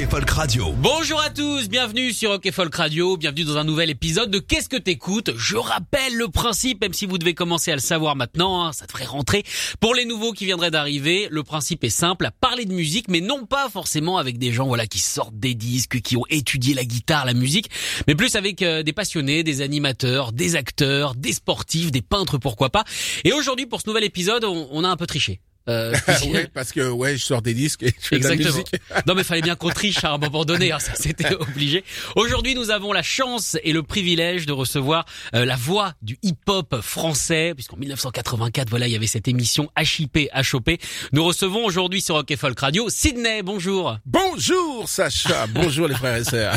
Radio. Bonjour à tous, bienvenue sur Rock et Folk Radio, bienvenue dans un nouvel épisode de Qu'est-ce que t'écoutes? Je rappelle le principe, même si vous devez commencer à le savoir maintenant, hein, ça devrait rentrer. Pour les nouveaux qui viendraient d'arriver, le principe est simple, à parler de musique, mais non pas forcément avec des gens voilà qui sortent des disques, qui ont étudié la guitare, la musique, mais plus avec euh, des passionnés, des animateurs, des acteurs, des sportifs, des peintres, pourquoi pas. Et aujourd'hui, pour ce nouvel épisode, on a un peu triché. Euh, ouais, parce que ouais, je sors des disques et je fais de la Exactement. musique. Non mais fallait bien qu'on triche à un moment donné, hein, ça c'était obligé. Aujourd'hui nous avons la chance et le privilège de recevoir euh, la voix du hip-hop français, puisqu'en 1984 voilà il y avait cette émission HIP HOP. Nous recevons aujourd'hui sur Rock et Folk Radio Sydney, bonjour. Bonjour Sacha, bonjour les frères et sœurs.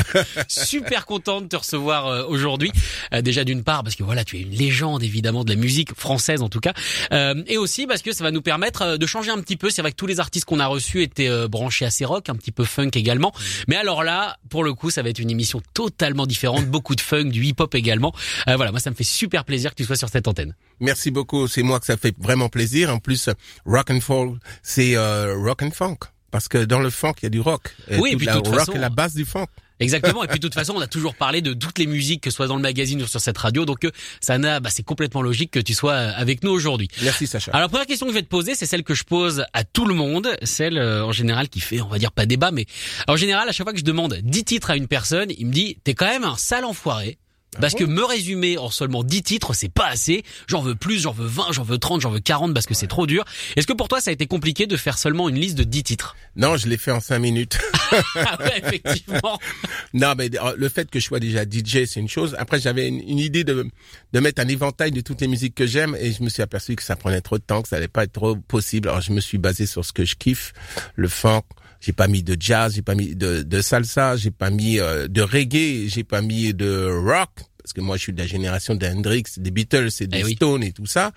Super content de te recevoir euh, aujourd'hui. Euh, déjà d'une part parce que voilà tu es une légende évidemment de la musique française en tout cas, Euh, et aussi parce que ça va nous permettre euh, de changer un petit peu. C'est vrai que tous les artistes qu'on a reçus étaient euh, branchés assez rock, un petit peu funk également. Mais alors là, pour le coup, ça va être une émission totalement différente, beaucoup de funk, du hip-hop également. Euh, voilà, moi ça me fait super plaisir que tu sois sur cette antenne. Merci beaucoup, c'est moi que ça fait vraiment plaisir. En plus, rock and folk, c'est euh, rock and funk. Parce que dans le funk, il y a du rock. Oui, et puis la toute rock façon- est la base du funk. Exactement. Et puis de toute façon, on a toujours parlé de toutes les musiques, que ce soit dans le magazine ou sur cette radio. Donc euh, ça n'a, bah, c'est complètement logique que tu sois euh, avec nous aujourd'hui. Merci Sacha. Alors la première question que je vais te poser, c'est celle que je pose à tout le monde, celle euh, en général qui fait, on va dire pas débat, mais en général à chaque fois que je demande 10 titres à une personne, il me dit t'es quand même un sale enfoiré. Parce que me résumer en seulement 10 titres, c'est pas assez. J'en veux plus, j'en veux 20, j'en veux 30, j'en veux 40 parce que c'est trop dur. Est-ce que pour toi ça a été compliqué de faire seulement une liste de 10 titres? Non, je l'ai fait en cinq minutes. Ah ouais, effectivement. non, mais euh, le fait que je sois déjà DJ, c'est une chose. Après, j'avais une, une idée de, de mettre un éventail de toutes les musiques que j'aime et je me suis aperçu que ça prenait trop de temps, que ça allait pas être trop possible. Alors, je me suis basé sur ce que je kiffe, le funk. J'ai pas mis de jazz, j'ai pas mis de, de salsa, j'ai pas mis euh, de reggae, j'ai pas mis de rock parce que moi je suis de la génération d'Hendrix, des Beatles et des Eh oui. Stones et tout ça.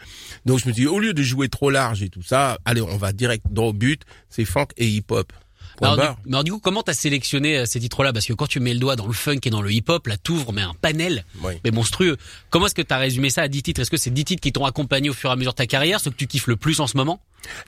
Donc je me suis dit au lieu de jouer trop large et tout ça, allez on va direct droit au but, c'est funk et hip-hop. Alors, du, mais alors, du coup, comment t'as sélectionné euh, ces titres-là? Parce que quand tu mets le doigt dans le funk et dans le hip-hop, là, t'ouvres mais un panel, Oui. mais monstrueux. Comment est-ce que t'as résumé ça à 10 titres? Est-ce que c'est 10 titres qui t'ont accompagné au fur et à mesure de ta carrière, ceux que tu kiffes le plus en ce moment?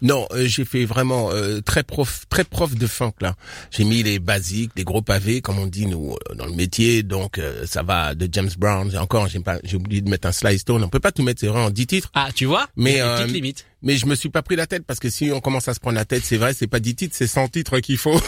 Non, euh, j'ai fait vraiment euh, très prof, très prof de funk là. J'ai mis les basiques, les gros pavés, comme on dit nous euh, dans le métier. Donc euh, ça va de James Brown. J'ai Encore, j'ai pas, j'ai oublié de mettre un Sly Stone. On peut pas tout mettre, c'est vrai en 10 titres. Ah, tu vois? Mais, Il y a des petites limites. Mais je me suis pas pris la tête parce que si on commence à se prendre la tête, c'est vrai, c'est pas 10 titres, c'est 100 titres qu'il faut.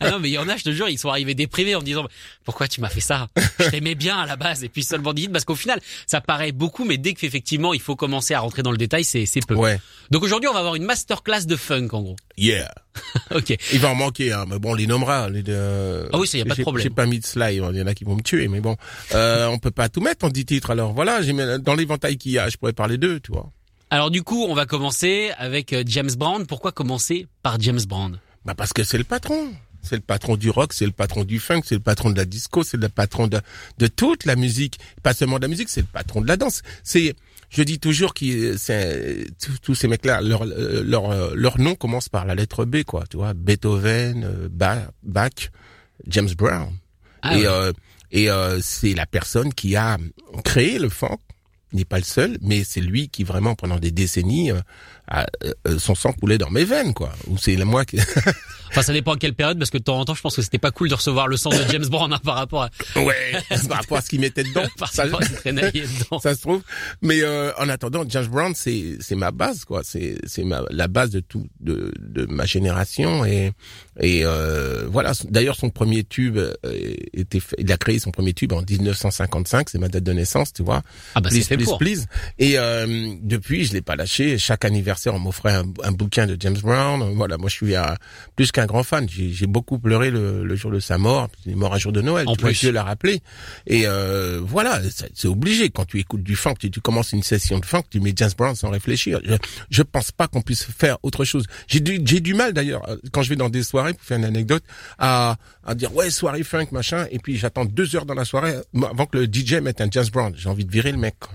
Ah non, mais il y en a, je te jure, ils sont arrivés déprimés en me disant pourquoi tu m'as fait ça? Je t'aimais bien à la base et puis seulement 10 titres parce qu'au final, ça paraît beaucoup, mais dès qu'effectivement il faut commencer à rentrer dans le détail, c'est c'est peu. ouais, Donc aujourd'hui, on va avoir une masterclass de funk en gros. yeah. Ok. Il va en manquer, hein, mais bon, on les nommera. Les. Ah oui, ça, y a pas de problème. J'ai pas mis de Sly, il y en a qui vont me tuer, mais bon, euh, on peut pas tout mettre en 10 titres. Alors voilà, j'ai mis dans l'éventail qu'il y a, je pourrais parler d'eux, tu vois. Alors du coup, on va commencer avec euh, James Brown. Pourquoi commencer par James Brown? Bah parce que c'est le patron. C'est le patron du rock, c'est le patron du funk, c'est le patron de la disco, c'est le patron de, de toute la musique. Pas seulement de la musique, c'est le patron de la danse. C'est, je dis toujours que c'est tous- ces mecs-là, leur, euh, leur, euh, leur nom commence par la lettre B, quoi. Tu vois, Beethoven, Ba- Bach, James Brown. Ah et ouais. euh, et euh, c'est la personne qui a créé le funk. N'est pas le seul, mais c'est lui qui vraiment pendant des décennies, euh, a- euh, son sang coulait dans mes veines, quoi. Ou c'est moi qui. Enfin, ça dépend à quelle période, parce que de temps en temps, je pense que c'était pas cool de recevoir le sang de James Brown hein, par rapport à Ouais, par rapport à ce qu'il mettait dedans. par ça, rapport à ce qu'il traînait dedans. ça se trouve. Mais euh, en attendant, James Brown, c'est c'est ma base, quoi. C'est c'est ma la base de tout de de ma génération et et euh, voilà. D'ailleurs, son premier tube euh, était fait, il a créé son premier tube en 1955. C'est ma date de naissance, tu vois. Ah bah c'est please, fait please, pour. please. Et euh, depuis, je l'ai pas lâché. Chaque anniversaire, on m'offrait un, un bouquin de James Brown. Voilà, moi je suis à plus qu'un grand fan. J'ai beaucoup pleuré le, le jour de sa mort. Il est mort un jour de Noël. En tu plus. Dieu l'a rappelé. Et euh, voilà, c'est obligé. Quand tu écoutes du funk, tu, tu commences une session de funk, tu mets James Brown sans réfléchir. Je, je pense pas qu'on puisse faire autre chose. J'ai du, j'ai du mal d'ailleurs euh, quand je vais dans des soirées, pour faire une anecdote, à, à dire ouais soirée funk machin, et puis j'attends deux heures dans la soirée moi, avant que le DJ mette un James Brown. J'ai envie de virer le mec. quoi.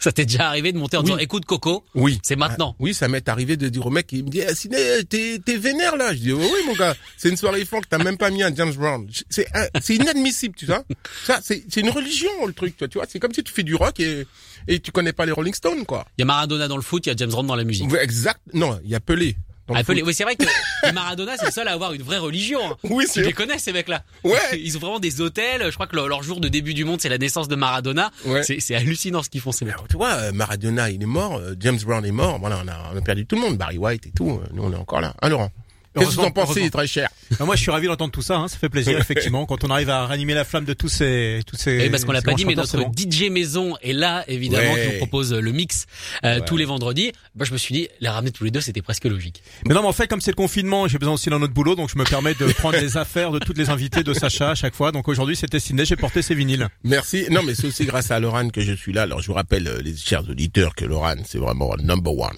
Ça t'est déjà arrivé de monter en Oui. disant écoute Coco, Oui. c'est maintenant. Ah, oui, ça m'est arrivé de dire au mec, il me dit, ah, Sidney, t'es, t'es vénère là. Je dis, oh, oui, mon gars, c'est une soirée funk, t'as même pas mis un James Brown. C'est, c'est inadmissible, tu vois. Ça, c'est, c'est une religion, le truc, tu vois. C'est comme si tu fais du rock et, et tu connais pas les Rolling Stones, quoi. Il y a Maradona dans le foot, il y a James Brown dans la musique. Exact. Non, il y a Pelé. Ah, oui, c'est vrai que les Maradona, c'est le seul à avoir une vraie religion. hein. Oui, c'est les connais ces mecs-là? Ouais. Ils ont vraiment des hôtels. Je crois que leur, leur jour de début du monde, c'est la naissance de Maradona. Ouais. C'est, hallucinant ce qu'ils font ces mecs. Alors, tu vois, euh, Maradona, il est mort, euh, James Brown est mort, voilà, on a, on a perdu tout le monde, Barry White et tout, euh, nous on est encore là. Hein, Laurent Qu'est-ce que vous en pensez, très cher Ah, moi, je suis ravi d'entendre tout ça. Hein, ça fait plaisir, effectivement, quand on arrive à ranimer la flamme de tous ces, tous ces. Et parce qu'on l'a ces pas dit, mais notre bon. DJ maison est là, évidemment, Ouais. qui nous propose le mix euh, tous les vendredis. Moi, je me suis dit, les ramener tous les deux, c'était presque logique. Mais non, mais en fait, comme c'est le confinement, j'ai besoin aussi d'un autre boulot, donc je me permets de prendre les affaires de toutes les invités de Sacha à chaque fois. Donc aujourd'hui, c'était Sydney, j'ai porté ses vinyles. Merci. Non, mais c'est aussi grâce à Laurent que je suis là. Alors, je vous rappelle, euh, les chers auditeurs, que Laurent, c'est vraiment number one.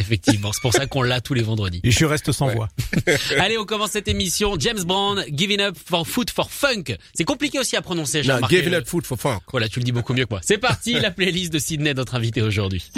Effectivement, c'est pour ça qu'on l'a tous les vendredis. Et je reste sans voix. Allez, on commence cette émission. James Brown, Giving Up for Food for Funk. C'est compliqué aussi à prononcer. Non, giving up food for funk. Voilà, tu le dis beaucoup mieux que moi. C'est parti, la playlist de Sydney, notre invité aujourd'hui.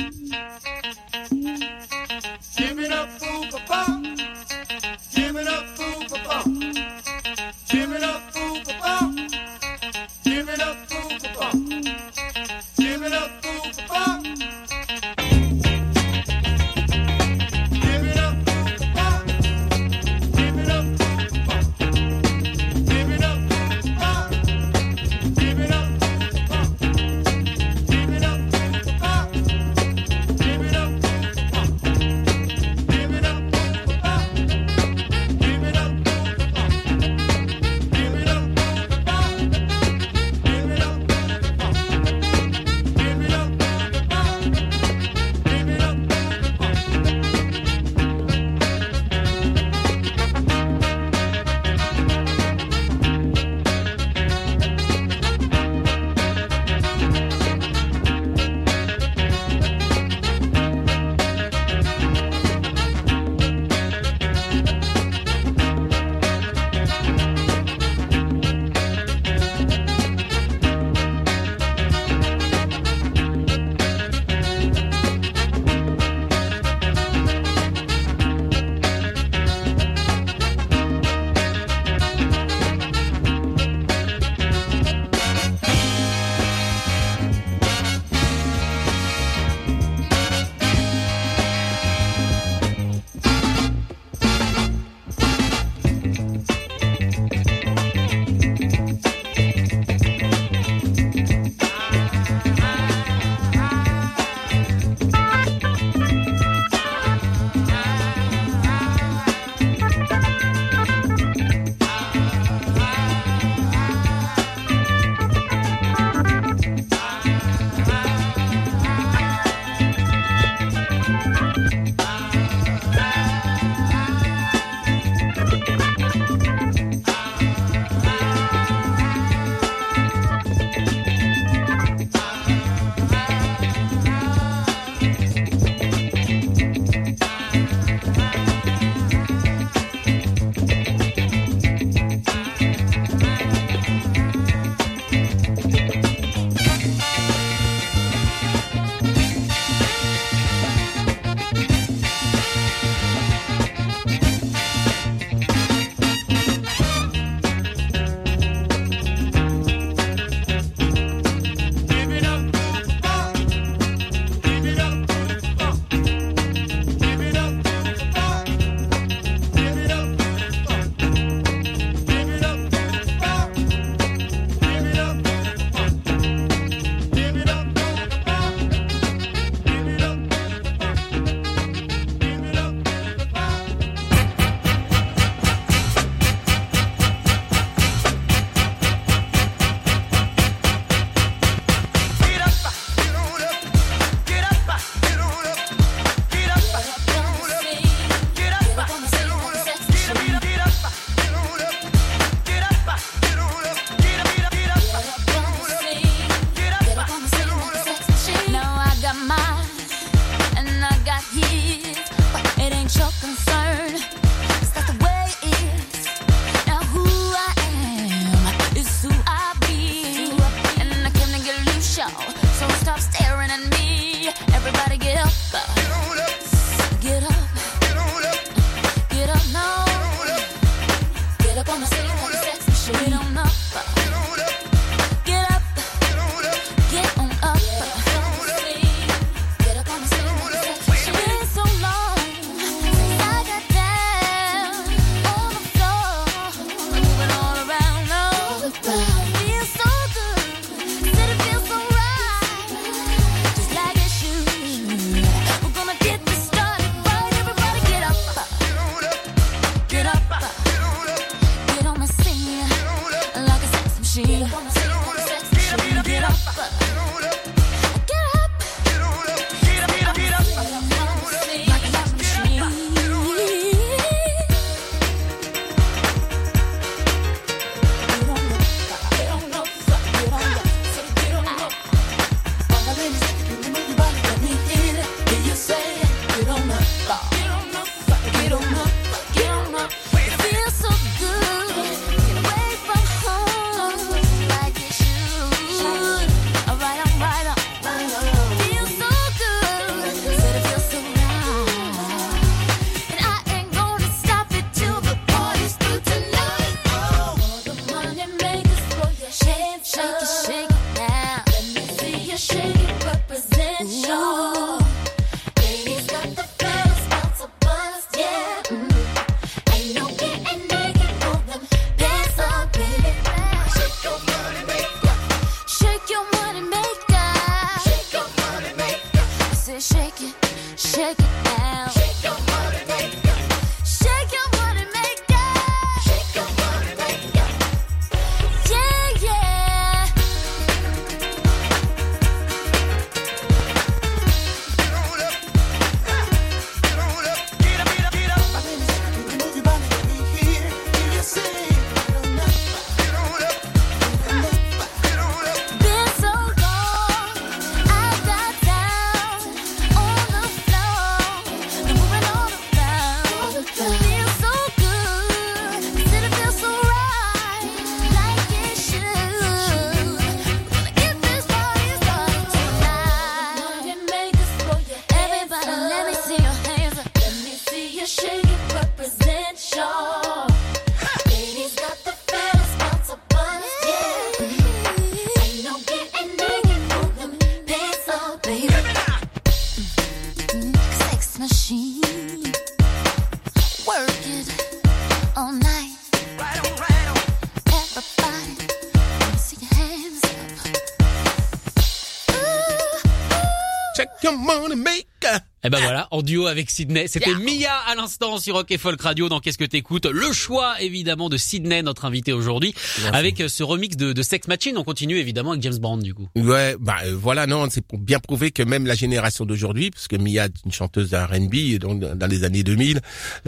En duo avec Sydney. C'était Mia à l'instant sur Rock et Folk Radio dans Qu'est-ce que t'écoutes? Le choix évidemment de Sydney, notre invité aujourd'hui, avec euh, ce remix de, de Sex Machine. On continue évidemment avec James Brown du coup. Ouais, bah euh, voilà, non, c'est pour bien prouver que même la génération d'aujourd'hui, parce que Mia est une chanteuse de R&B, donc dans les années 2000,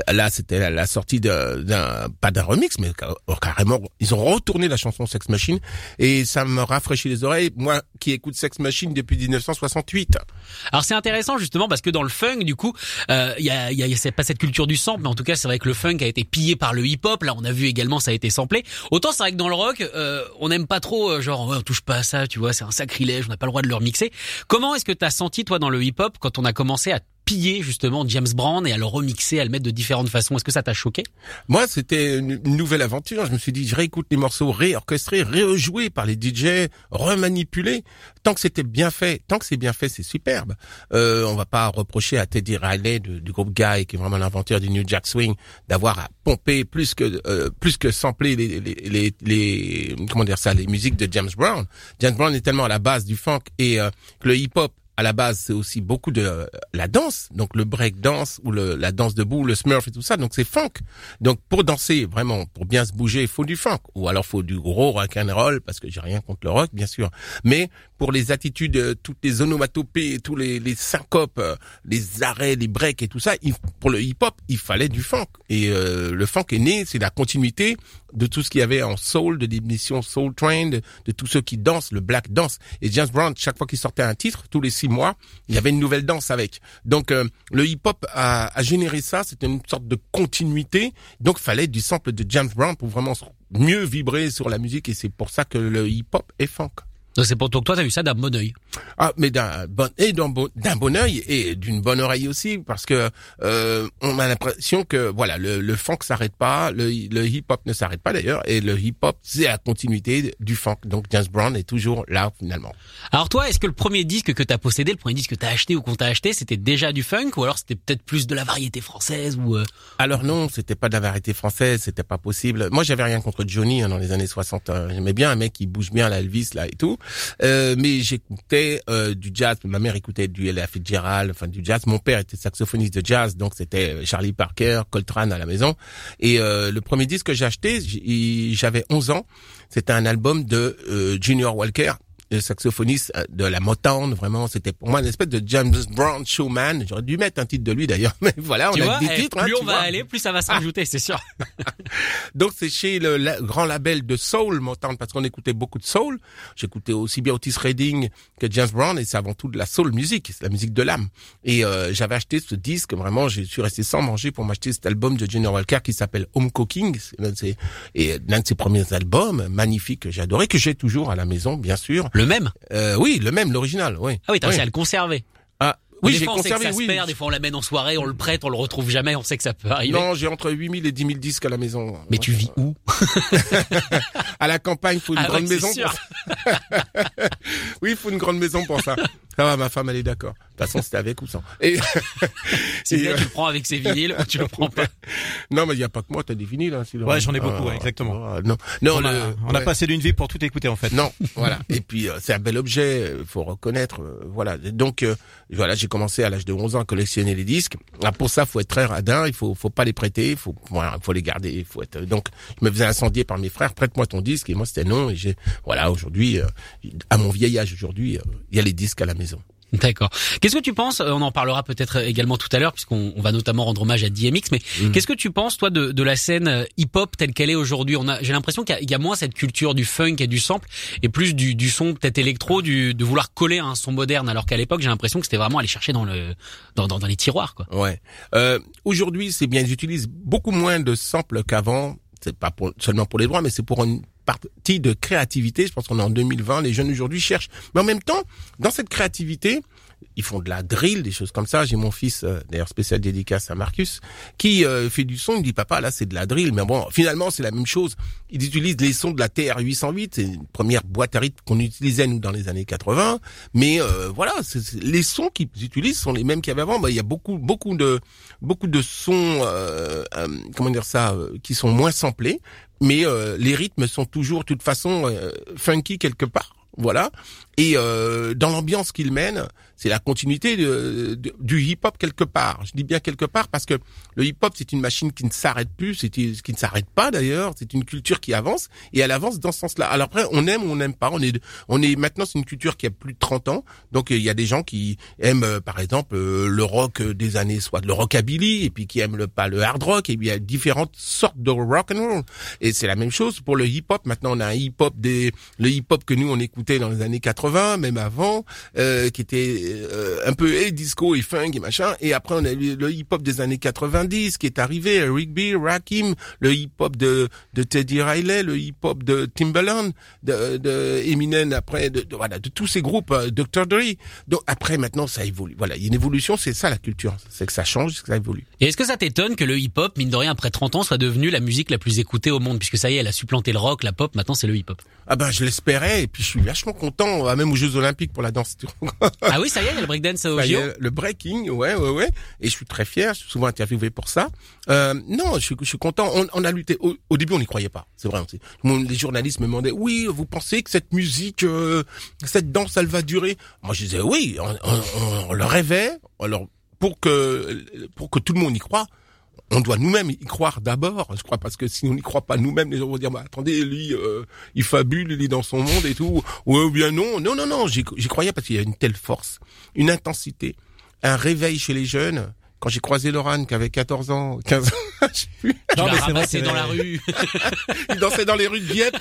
là c'était la, sortie de- d'un pas d'un remix, mais oh, carrément, ils ont retourné la chanson Sex Machine et ça me rafraîchit les oreilles. Moi, qui écoute Sex Machine depuis 1968. Alors c'est intéressant justement parce que dans le funk du coup, euh, il y a, y a, y a pas cette culture du sample, mais en tout cas c'est vrai que le funk a été pillé par le hip-hop. Là on a vu également ça a été samplé. Autant c'est vrai que dans le rock, euh, on n'aime pas trop euh, genre ouais, on touche pas à ça, tu vois, c'est un sacrilège, on n'a pas le droit de le remixer. Comment est-ce que t'as senti toi dans le hip-hop quand on a commencé à piller justement James Brown et à le remixer, à le mettre de différentes façons Est-ce que ça t'a choqué? Moi, c'était une nouvelle aventure. Je me suis dit, je réécoute les morceaux réorchestrés, rejoués par les DJ, remanipulés. Tant que c'était bien fait, tant que c'est bien fait, c'est superbe. Euh, on va pas reprocher à Teddy Riley de- du groupe Guy, qui est vraiment l'inventeur du New Jack Swing, d'avoir à pomper plus que euh, plus que sampler les, les, les, les- comment dire ça, les musiques de James Brown. James Brown est tellement à la base du funk et euh, que le hip-hop à la base, c'est aussi beaucoup de euh, la danse, donc le break dance ou le, la danse debout, le smurf et tout ça. Donc c'est funk. Donc pour danser vraiment, pour bien se bouger, il faut du funk ou alors faut du gros rock and roll parce que j'ai rien contre le rock, bien sûr. Mais pour les attitudes, euh, toutes les onomatopées, tous les, les syncopes, euh, les arrêts, les breaks et tout ça, il- pour le hip-hop, il fallait du funk. Et euh, le funk est né, c'est la continuité de tout ce qu'il y avait en soul, de l'émission Soul Train, de, tous ceux qui dansent, le black dance. Et James Brown, chaque fois qu'il sortait un titre, tous les six mois, il y avait une nouvelle danse avec. Donc euh, le hip-hop a, a généré ça, c'était une sorte de continuité. Donc fallait du sample de James Brown pour vraiment mieux vibrer sur la musique et c'est pour ça que le hip-hop est funk. Donc c'est pour toi que toi t'as vu ça d'un bon œil. Ah, mais d'un bon et d'un bon d'un bon œil et d'une bonne oreille aussi, parce que euh, on a l'impression que voilà le, le funk s'arrête pas, le, le hip hop ne s'arrête pas d'ailleurs, et le hip hop c'est la continuité du funk. Donc James Brown est toujours là finalement. Alors toi, est-ce que le premier disque que t'as possédé, le premier disque que t'as acheté ou qu'on t'a acheté, c'était déjà du funk ou alors c'était peut-être plus de la variété française ou euh, Alors non, c'était pas de la variété française, c'était pas possible. Moi j'avais rien contre Johnny hein, dans les années 60. hein. J'aimais bien un mec qui bouge bien la Elvis là et tout. Euh, mais j'écoutais euh, du jazz. Ma mère écoutait du Ella Fitzgerald, enfin du jazz. Mon père était saxophoniste de jazz, donc c'était euh, Charlie Parker, Coltrane à la maison. Et euh, le premier disque que j'ai acheté, j'avais 11 ans. C'était un album de euh, Junior Walker le saxophoniste euh, de la Motown, vraiment, c'était pour moi une espèce de James Brown showman. J'aurais dû mettre un titre de lui d'ailleurs, mais voilà, tu on vois, a des eh, titres. hein, plus tu on va vois. aller, plus ça va se rajouter, c'est sûr. Donc c'est chez le la- grand label de soul Motown parce qu'on écoutait beaucoup de soul. J'écoutais aussi bien Otis Redding que James Brown et c'est avant tout de la soul music, c'est la musique de l'âme. Et euh, j'avais acheté ce disque, vraiment, je suis resté sans manger pour m'acheter cet album de Junior Walker qui s'appelle Home Cooking. C'est l'un de ses- et l'un de ses premiers albums, magnifique, que j'ai adoré, que j'ai toujours à la maison, bien sûr. Le même. Euh, oui, le même, l'original, oui. Ah oui, t'as oui. réussi à le conserver. Ah, oui, des j'ai fois, on sait conservé, que ça oui. se perd, des fois on l'amène en soirée, on le prête, on le retrouve jamais, on sait que ça peut arriver. Non, j'ai entre 8000 et 10 000 disques à la maison. Mais tu vis où À la campagne, il faut une Ah grande maison. sûr. pour ça. oui, il faut une grande maison pour ça. Ça va, ma femme, elle est d'accord. De toute façon, c'était avec ou sans. Et, C'est bien, euh, tu le prends avec ses vinyles ou tu le prends pas. non, mais il n'y a pas que moi, t'as des vinyles, hein. Ouais, j'en ai beaucoup, Ah, exactement. ah, non, non, On le, a, on a passé d'une vie pour tout écouter en fait. Non, voilà. Et puis euh, c'est un bel objet, il faut reconnaître. euh, voilà. Donc euh, voilà, j'ai commencé à l'âge de 11 ans à collectionner les disques. Ah, pour ça, faut être très radin. Il faut, faut pas les prêter. Il faut, voilà, faut les garder. Il faut être. Donc, je me faisais incendier par mes frères. Prête-moi ton disque. Et moi, c'était non. Et j'ai, voilà, aujourd'hui, euh, à mon vieil âge aujourd'hui, euh, il y a les disques à la maison. D'accord. Qu'est-ce que tu penses On en parlera peut-être également tout à l'heure, puisqu'on on va notamment rendre hommage à DMX. Mais Mm. qu'est-ce que tu penses, toi, de, de la scène euh, hip-hop telle qu'elle est aujourd'hui? On a, j'ai l'impression qu'il y, a- il y a moins cette culture du funk et du sample, et plus du, du son peut-être électro, du, de vouloir coller à un son moderne, alors qu'à l'époque, j'ai l'impression que c'était vraiment aller chercher dans le, dans, dans, dans les tiroirs, quoi. Ouais. Euh, aujourd'hui, c'est bien, j'utilise beaucoup moins de samples qu'avant. C'est pas pour, seulement pour les droits, mais c'est pour une partie de créativité. Je pense qu'on est en 2020. Les jeunes aujourd'hui cherchent. Mais en même temps, dans cette créativité, ils font de la drill, des choses comme ça. J'ai mon fils, euh, d'ailleurs spécial dédicace à Marcus, qui euh, fait du son. Il dit papa, là c'est de la drill, mais bon, finalement c'est la même chose. Ils utilisent les sons de la TR 808, c'est une première boîte à rythme qu'on utilisait nous dans les années 80. Mais euh, voilà, c'est- c'est- les sons qu'ils utilisent sont les mêmes qu'il y avait avant. Bah, il y a beaucoup, beaucoup de, beaucoup de sons, euh, euh, comment dire ça, euh, qui sont moins samplés, mais les rythmes sont toujours, de toute façon, funky quelque part. Voilà. Et euh, dans l'ambiance qu'il mène, c'est la continuité du hip-hop quelque part. Je dis bien quelque part parce que le hip-hop, c'est une machine qui ne s'arrête plus, c'est qui ne s'arrête pas d'ailleurs. C'est une culture qui avance et elle avance dans ce sens-là. Alors après, on aime ou on n'aime pas. On est, on est maintenant, c'est une culture qui a plus de 30 ans. Donc il y a des gens qui aiment, euh, par exemple, euh, le rock des années, soit le rockabilly, et puis qui aiment le pas le hard rock. Et puis il y a différentes sortes de rock and roll. Et c'est la même chose pour le hip-hop. Maintenant, on a un hip-hop des, le hip-hop que nous on écoutait dans les années 80, même avant, euh, qui était euh, un peu et disco et funk et machin. Et après, on a eu le hip-hop des années 90 qui est arrivé, Rigby, Rakim, le hip-hop de, de Teddy Riley, le hip-hop de Timbaland, de, de Eminem après, de, voilà, de tous ces groupes, euh, Dr. Dre. Donc après, maintenant, ça évolue. Voilà, il y a une évolution, c'est ça la culture, c'est que ça change, c'est que ça évolue. Et est-ce que ça t'étonne que le hip-hop, mine de rien, après 30 ans, soit devenu la musique la plus écoutée au monde? Puisque ça y est, elle a supplanté le rock, la pop, maintenant c'est le hip-hop. Ah ben, je l'espérais, et puis je suis vachement content, même aux Jeux Olympiques pour la danse. Ah oui, ça y est, il y a le breakdance au JO le breaking, ouais, ouais, ouais. Et je suis très fier. Je suis souvent interviewé pour ça. Euh, non, je suis, je suis content. On, on a lutté. Au, au début, on n'y croyait pas. C'est vrai. Les journalistes me demandaient, oui, vous pensez que cette musique, euh, cette danse, elle va durer? Moi, je disais, oui. On, on- on le rêvait. Alors, pour que, pour que tout le monde y croit. On doit nous-mêmes y croire d'abord, je crois, parce que si on n'y croit pas nous-mêmes, les gens vont dire, bah, attendez, lui, euh, il fabule, il est dans son monde et tout. Ou bien non, non, non, non, j'y croyais parce qu'il y a une telle force, une intensité, un réveil chez les jeunes. Quand j'ai croisé Laurent qui avait 14 ans, 15 ans, je sais plus. Tu Non, mais c'est vrai que- dans la rue. il dansait dans les rues de Dieppe.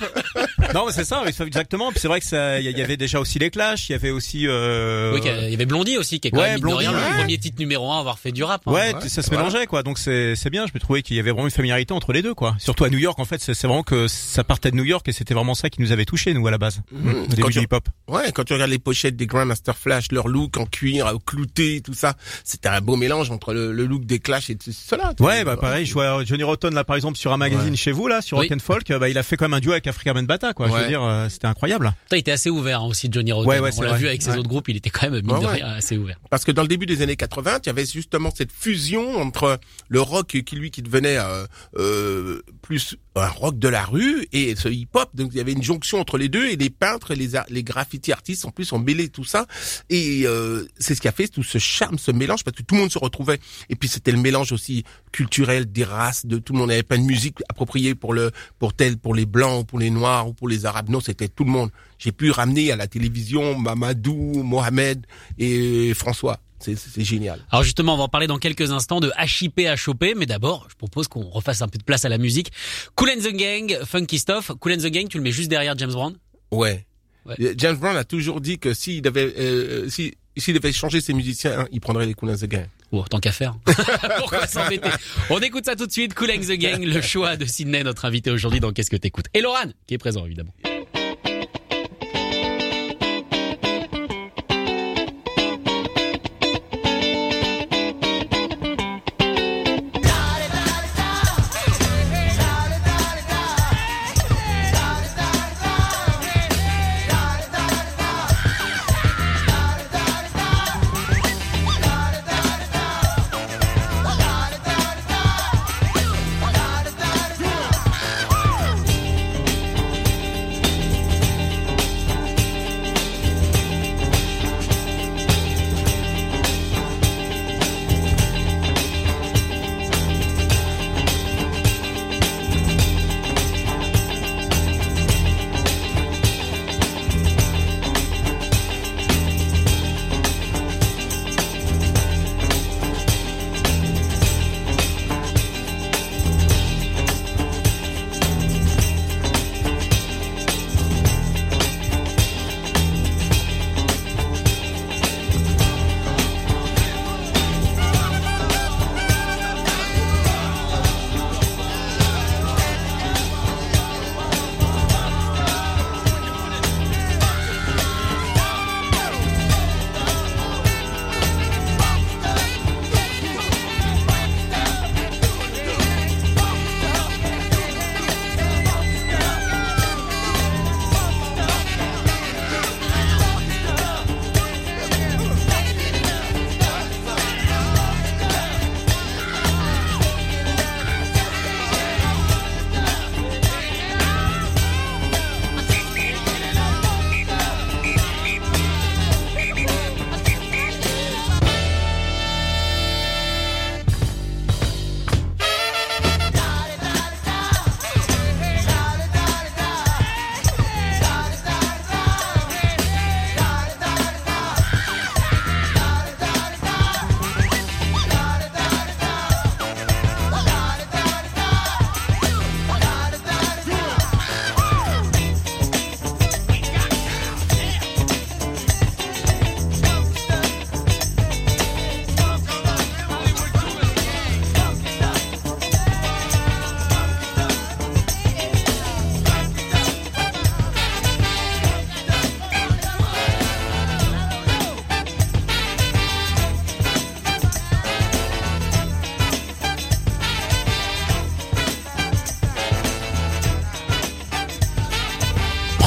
Non, mais c'est ça, oui, c'est exactement. Puis c'est vrai que ça, il y avait déjà aussi les Clash, il y avait aussi. Euh... Oui, il y avait Blondie aussi, qui est quand Ouais, même, Blondie, rien, ouais. le premier titre numéro un à avoir fait du rap. hein. Ouais, Ouais, ça se voilà. mélangeait quoi. Donc c'est c'est bien. Je me trouvais qu'il y avait vraiment une familiarité entre les deux quoi. Surtout à New York en fait, c'est c'est vraiment que ça partait de New York et c'était vraiment ça qui nous avait touché nous à la base. Au début Quand du tu- hip hop. Ouais, quand tu regardes les pochettes des Grandmaster Flash, leur look en cuir, clouté, tout ça, c'était un beau mélange entre le, le look des Clash et tout cela. Ouais, bah pareil. Je vois Johnny Rotten là par exemple sur un magazine Ouais. chez vous là, sur Oui. Rock and Folk. Bah il a fait quand même un duo avec Africa Bata quoi. Je veux dire, euh, c'était incroyable. Putain, il était assez ouvert hein, aussi, Johnny Rotten. Ouais, ouais, On l'a vu avec ses Ouais. autres groupes, il était quand même, mine Ouais, de ouais. rien, assez ouvert. Parce que dans le début des années 80, il y avait justement cette fusion entre le rock qui lui qui devenait euh, euh, plus un rock de la rue et ce hip-hop. Donc il y avait une jonction entre les deux et les peintres et les, les graffiti artistes en plus ont mêlé tout ça. Et euh, c'est ce qui a fait tout ce charme, ce mélange parce que tout le monde se retrouvait. Et puis c'était le mélange aussi culturel des races, de tout le monde. Il n'y avait pas de musique appropriée pour le pour tel, pour les blancs, pour les noirs ou pour les arabes. Non, c'était tout le monde. J'ai pu ramener à la télévision Mamadou, Mohamed et François. C'est génial. Alors justement, on va en parler dans quelques instants de HIP à choper, mais d'abord, je propose qu'on refasse un peu de place à la musique. Cool and the Gang, Funky Stuff. Cool and the Gang, tu le mets juste derrière James Brown? Ouais. Ouais. Euh, James Brown a toujours dit que s'il devait, euh, si, s'il devait changer ses musiciens, hein, il prendrait les Cool and the Gang. Oh, tant qu'à faire. Pourquoi s'embêter? On écoute ça tout de suite. Cool and the Gang, le choix de Sydney, notre invité aujourd'hui dans Qu'est-ce que t'écoutes? Et Laurent, qui est présent évidemment.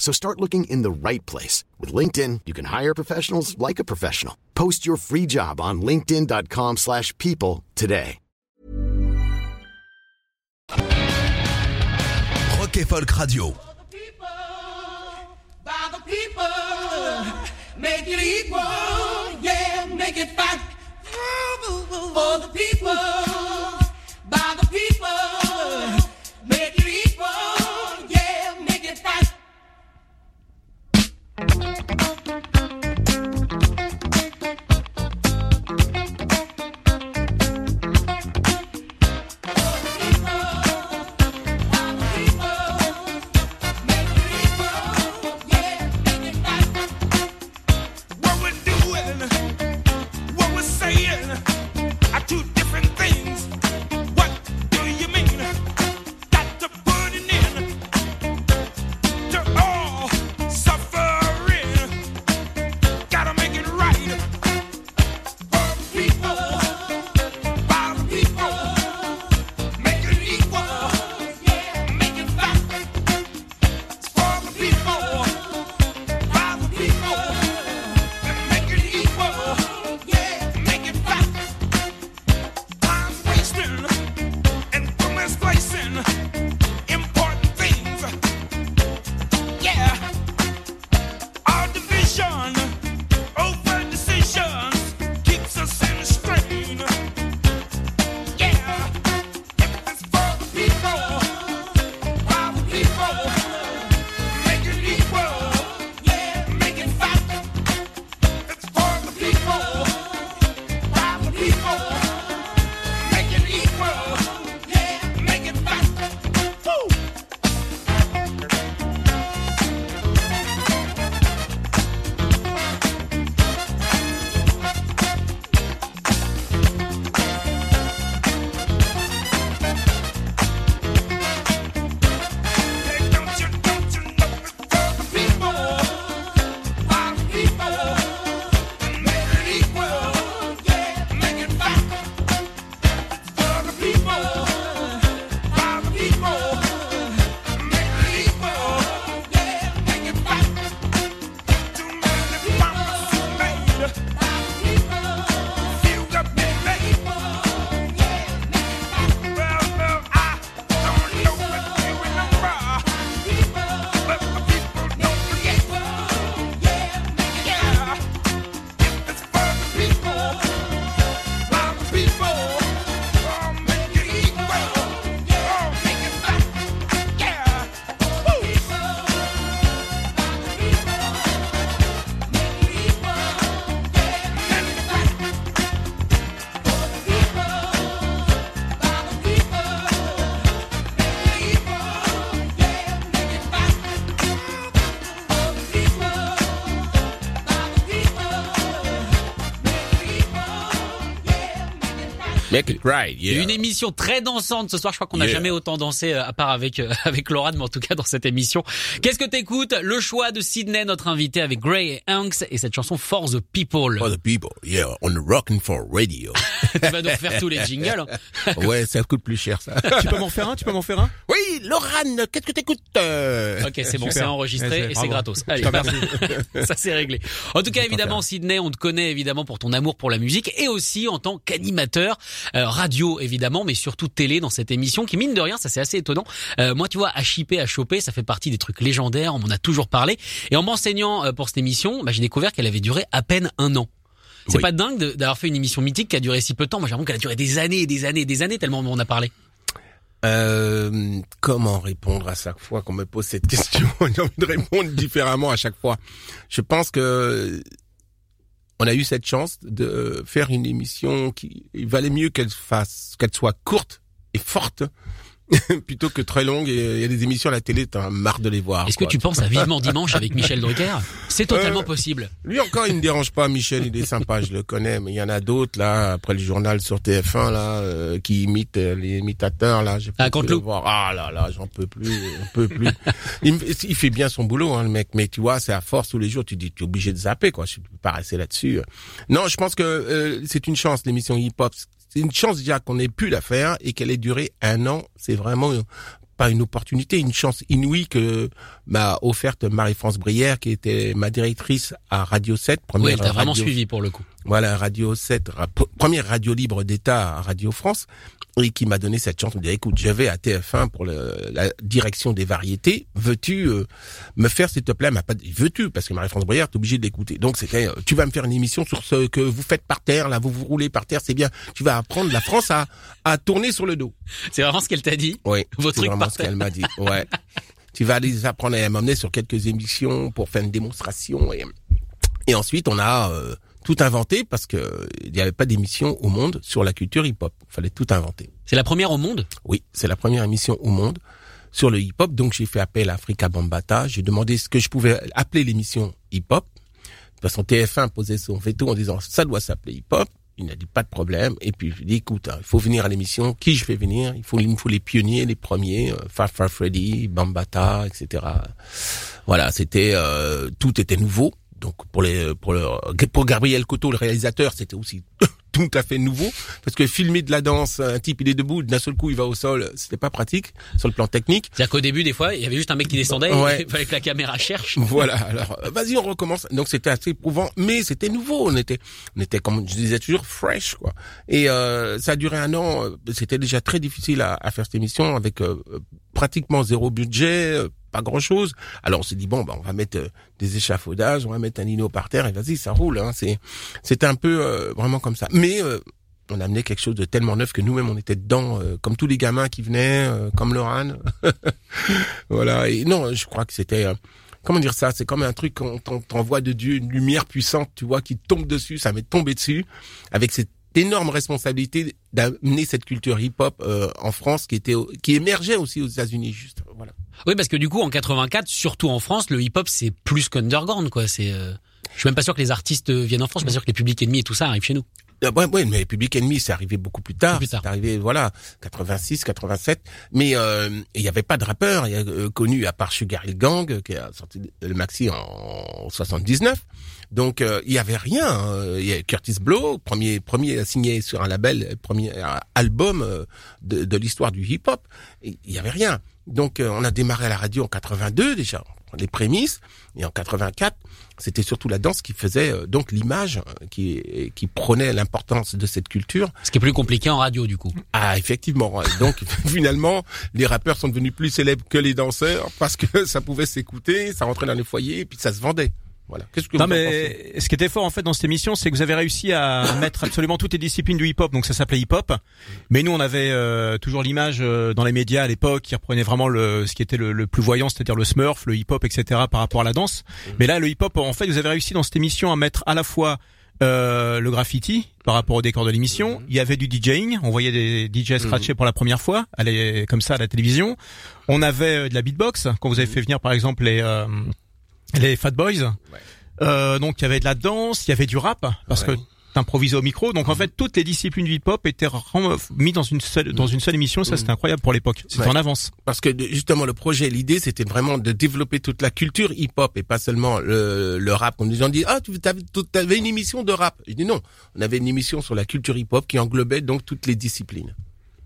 So start looking in the right place. With LinkedIn, you can hire professionals like a professional. Post your free job on linkedin.com slash people today. Rock et Folk Radio. by the people. Make it equal, yeah, make it fat for the people. Make it right, yeah. Une émission très dansante ce soir. Je crois qu'on n'a Yeah. jamais autant dansé euh, à part avec euh, avec Laura, mais en tout cas dans cette émission. Qu'est-ce que t'écoutes? Le choix de Sydney, notre invité avec Gray et Hanks et cette chanson For the People. For the people, yeah, on the rockin' for radio. tu vas nous refaire tous les jingles. hein. ouais, ça coûte plus cher, ça. Tu peux m'en faire un Tu peux m'en faire un? Oui, Laurent, qu'est-ce que t'écoutes euh? Ok, c'est bon, c'est enregistré et c'est gratos. Allez, ça c'est réglé. En tout cas, évidemment, Sydney, on te connaît évidemment pour ton amour pour la musique et aussi en tant qu'animateur euh, radio évidemment, mais surtout télé dans cette émission qui mine de rien, ça c'est assez étonnant. Euh, moi, tu vois, à chipper, à choper, ça fait partie des trucs légendaires. On m'en a toujours parlé. Et en m'enseignant euh, pour cette émission, bah, j'ai découvert qu'elle avait duré à peine un an. C'est Oui. pas dingue d'avoir fait une émission mythique qui a duré si peu de temps. Moi, j'ai l'impression qu'elle a duré des années et des années et des années tellement on en a parlé. Euh, comment répondre à chaque fois qu'on me pose cette question? J'ai envie de répondre différemment à chaque fois. Je pense que on a eu cette chance de faire une émission qui il valait mieux qu'elle fasse, qu'elle soit courte et forte plutôt que très longue. Et il y a des émissions à la télé, t'as marre de les voir. Est-ce que tu penses à Vivement Dimanche avec Michel Drucker? C'est totalement Euh, possible. Lui encore, il me dérange pas, Michel, il est sympa, je le connais, mais il y en a d'autres là, après le journal sur TF1 là, euh, qui imitent euh, les imitateurs là. j'ai Ah, le voir. Ah là là, j'en peux plus, j'en peux plus. il fait bien son boulot, hein, le mec, mais tu vois, c'est à force tous les jours, tu dis, tu es obligé de zapper quoi, je peux pas rester là-dessus. Non, je pense que euh, c'est une chance l'émission hip-hop. C'est une chance déjà qu'on ait pu la faire et qu'elle ait duré un an. C'est vraiment pas une opportunité, une chance inouïe que m'a offerte Marie-France Brière, qui était ma directrice à Radio 7. Première Oui, elle t'a vraiment radio- suivi pour le coup. Voilà, Radio 7, ra- p- première radio libre d'État à Radio France, et qui m'a donné cette chance. Il me dit, écoute, je vais à TF1 pour le- la direction des variétés. Veux-tu euh, me faire, s'il te plaît, elle m'a pas dit, veux-tu, parce que Marie-France Bruyère, t'es obligé de l'écouter. Donc c'était, tu vas me faire une émission sur ce que vous faites par terre, là, vous vous roulez par terre, c'est bien. Tu vas apprendre la France à, à tourner sur le dos. C'est vraiment ce qu'elle t'a dit? Oui, c'est vraiment par ce qu'elle m'a dit. Ouais. tu vas les apprendre à m'emmener sur quelques émissions pour faire une démonstration et, et ensuite on a euh, tout inventé parce que euh, il n'y avait pas d'émission au monde sur la culture hip-hop. Il fallait tout inventer. C'est la première au monde? Oui, c'est la première émission au monde sur le hip-hop. Donc j'ai fait appel à Africa Bambata. J'ai demandé ce que je pouvais appeler l'émission hip-hop. De toute façon, TF1 posait son veto en disant ça doit s'appeler hip-hop. Il n'a dit pas de problème. Et puis je dit écoute, hein, il faut venir à l'émission. Qui je fais venir? Il faut, il me faut les pionniers, les premiers, euh, Far Far Freddy, Bambata, etc. Voilà, c'était euh, tout était nouveau. Donc pour les pour le pour Gabriel Coteau, le réalisateur, c'était aussi tout à fait nouveau parce que filmer de la danse, un type il est debout, d'un seul coup il va au sol, c'était pas pratique sur le plan technique. C'est-à-dire qu'au début, des fois, il y avait juste un mec qui descendait, Ouais. et il fallait que la caméra cherche. Voilà, alors euh, vas-y on recommence. Donc c'était assez éprouvant, mais c'était nouveau. On était, on était comme je disais toujours fresh quoi. Et euh, ça a duré un an. euh, C'était déjà très difficile à, à faire cette émission avec euh, euh, pratiquement zéro budget, euh, pas grand chose. Alors on s'est dit bon bah on va mettre euh, des échafaudages, on va mettre un lino par terre et vas-y ça roule. Hein. C'est, c'était un peu euh, vraiment comme ça. Mais euh, on a amené quelque chose de tellement neuf que nous-mêmes on était dedans, euh, comme tous les gamins qui venaient, euh, comme Laurent. voilà. Et non, je crois que c'était euh, comment dire ça? C'est comme un truc qu'on t'en- t'envoie de Dieu, une lumière puissante, tu vois, qui tombe dessus. Ça m'est tombé dessus avec cette énorme responsabilité d'amener cette culture hip-hop euh, en France qui était qui émergeait aussi aux États-Unis juste. Voilà. Oui, parce que du coup, en 84, surtout en France, le hip-hop, c'est plus qu'underground, quoi. C'est, euh, je suis même pas sûr que les artistes viennent en France. Je suis pas sûr que les publics ennemis et tout ça arrivent chez nous. Euh, ouais, ouais, mais Public Enemy, c'est arrivé beaucoup plus tard. Plus tard. C'est arrivé, voilà, 86, 87. Mais euh, il n'y avait pas de rappeur il y a, euh, connu à part Sugar Hill Gang euh, qui a sorti le maxi en 79. Donc euh, il y avait rien. hein. Il y a Curtis Blow, premier premier signé sur un label, euh, premier euh, album euh, de, de l'histoire du hip-hop. Il y avait rien. Donc euh, on a démarré à la radio en 82 déjà, les prémices. Et en 84, c'était surtout la danse qui faisait euh, donc l'image euh, qui qui prenait l'importance de cette culture. Ce qui est plus compliqué en radio, du coup. Ah effectivement. Donc finalement, les rappeurs sont devenus plus célèbres que les danseurs parce que ça pouvait s'écouter, ça rentrait dans les foyers et puis ça se vendait. Voilà. Qu'est-ce que Non vous mais ce qui était fort en fait dans cette émission, c'est que vous avez réussi à mettre absolument toutes les disciplines du hip-hop, donc ça s'appelait hip-hop. Mais nous, on avait euh, toujours l'image euh, dans les médias à l'époque qui reprenait vraiment le ce qui était le, le plus voyant, c'est-à-dire le smurf, le hip-hop, etc. par rapport à la danse. Mais là, le hip-hop, en fait, vous avez réussi dans cette émission à mettre à la fois euh, le graffiti par rapport au décor de l'émission. Il y avait du DJing, on voyait des DJ scratcher pour la première fois, aller comme ça à la télévision. On avait euh, de la beatbox quand vous avez fait venir par exemple les euh, les Fat Boys. Euh, donc il y avait de la danse, il y avait du rap parce Ouais. que t'improvisais au micro. Donc en fait toutes les disciplines du hip-hop étaient ren- mis dans une seule dans une seule émission. Ça c'était incroyable pour l'époque. C'était Ouais. en avance. Parce que justement le projet, l'idée, c'était vraiment de développer toute la culture hip-hop et pas seulement le, le rap. On nous en dit ah tu avais, avais une émission de rap. Je dis non, on avait une émission sur la culture hip-hop qui englobait donc toutes les disciplines.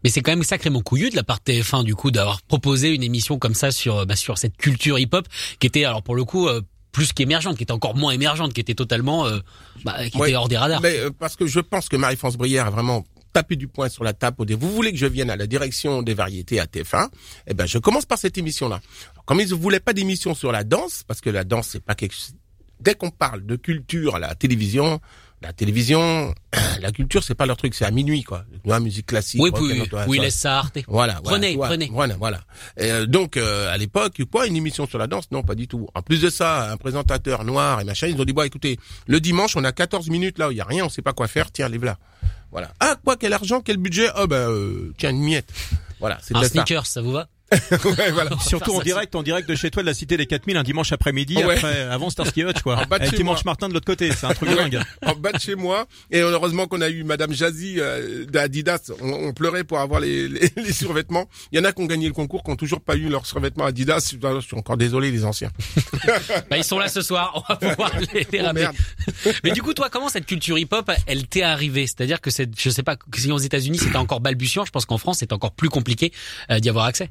Mais c'est quand même sacrément couillu de la part de TF1 du coup d'avoir proposé une émission comme ça sur bah, sur cette culture hip-hop qui était alors pour le coup euh, plus qu'émergente, qui était encore moins émergente, qui était totalement euh, bah, qui Ouais. était hors des radars. Mais, euh, parce que je pense que Marie-France Brière a vraiment tapé du poing sur la table pour dire vous voulez que je vienne à la direction des variétés à TF1 Eh ben je commence par cette émission-là. Comme ils ne voulaient pas d'émission sur la danse, parce que la danse c'est pas quelque chose. Dès qu'on parle de culture à la télévision, la télévision, la culture c'est pas leur truc, c'est à minuit quoi. La musique classique. oui, oui, oui, laisse ça arter. voilà, Prenez, voilà, prenez. Voilà, voilà. Et, euh, donc euh, à l'époque, quoi, une émission sur la danse? Non, pas du tout. En plus de ça, un présentateur noir et machin, ils ont dit bon, écoutez, le dimanche, on a 14 minutes là où il y a rien, on sait pas quoi faire. Tiens, lève là. Voilà. Ah quoi, quel argent, quel budget? Ah ben euh, tiens une miette. Voilà, Un c'était ça. sneakers, ça vous va? ouais, voilà. Surtout en ça, direct, en direct de chez toi de la cité des 4000 un dimanche après-midi, Ouais. après avant Starsky Hutch quoi. En bas de chez Dimanche moi. Martin de l'autre côté, c'est un truc de Ouais, dingue. en bas de chez moi. Et heureusement qu'on a eu Madame Jazzy euh, d'Adidas. On, on pleurait pour avoir les, les, les survêtements. Il y en a qui ont gagné le concours, qui ont toujours pas eu leurs survêtements Adidas. Je suis encore désolé, les anciens. Bah, ils sont là ce soir, on va pouvoir les, les Oh, ramener. Mais du coup, toi, comment cette culture hip-hop, elle t'est arrivée? C'est-à-dire que c'est, je sais pas, si aux États-Unis c'était encore balbutiant, je pense qu'en France c'est encore plus compliqué euh, d'y avoir accès.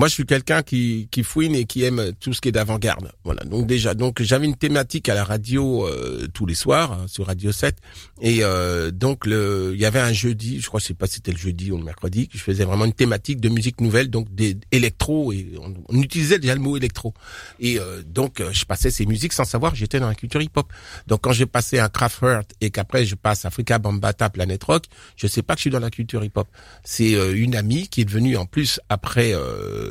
Moi, je suis quelqu'un qui, qui fouine et qui aime tout ce qui est d'avant-garde. Voilà. Donc déjà, donc j'avais une thématique à la radio euh, tous les soirs hein, sur Radio 7 et euh, donc le, il y avait un jeudi, je crois, je pas c'était le jeudi ou le mercredi, que je faisais vraiment une thématique de musique nouvelle, donc des électro et on, on utilisait déjà le mot électro. Et euh, donc euh, je passais ces musiques sans savoir j'étais dans la culture hip-hop. Donc quand j'ai passé à Kraftwerk et qu'après je passe Africa Bambata Planet Rock, je sais pas que je suis dans la culture hip-hop. C'est euh, une amie qui est devenue en plus après euh,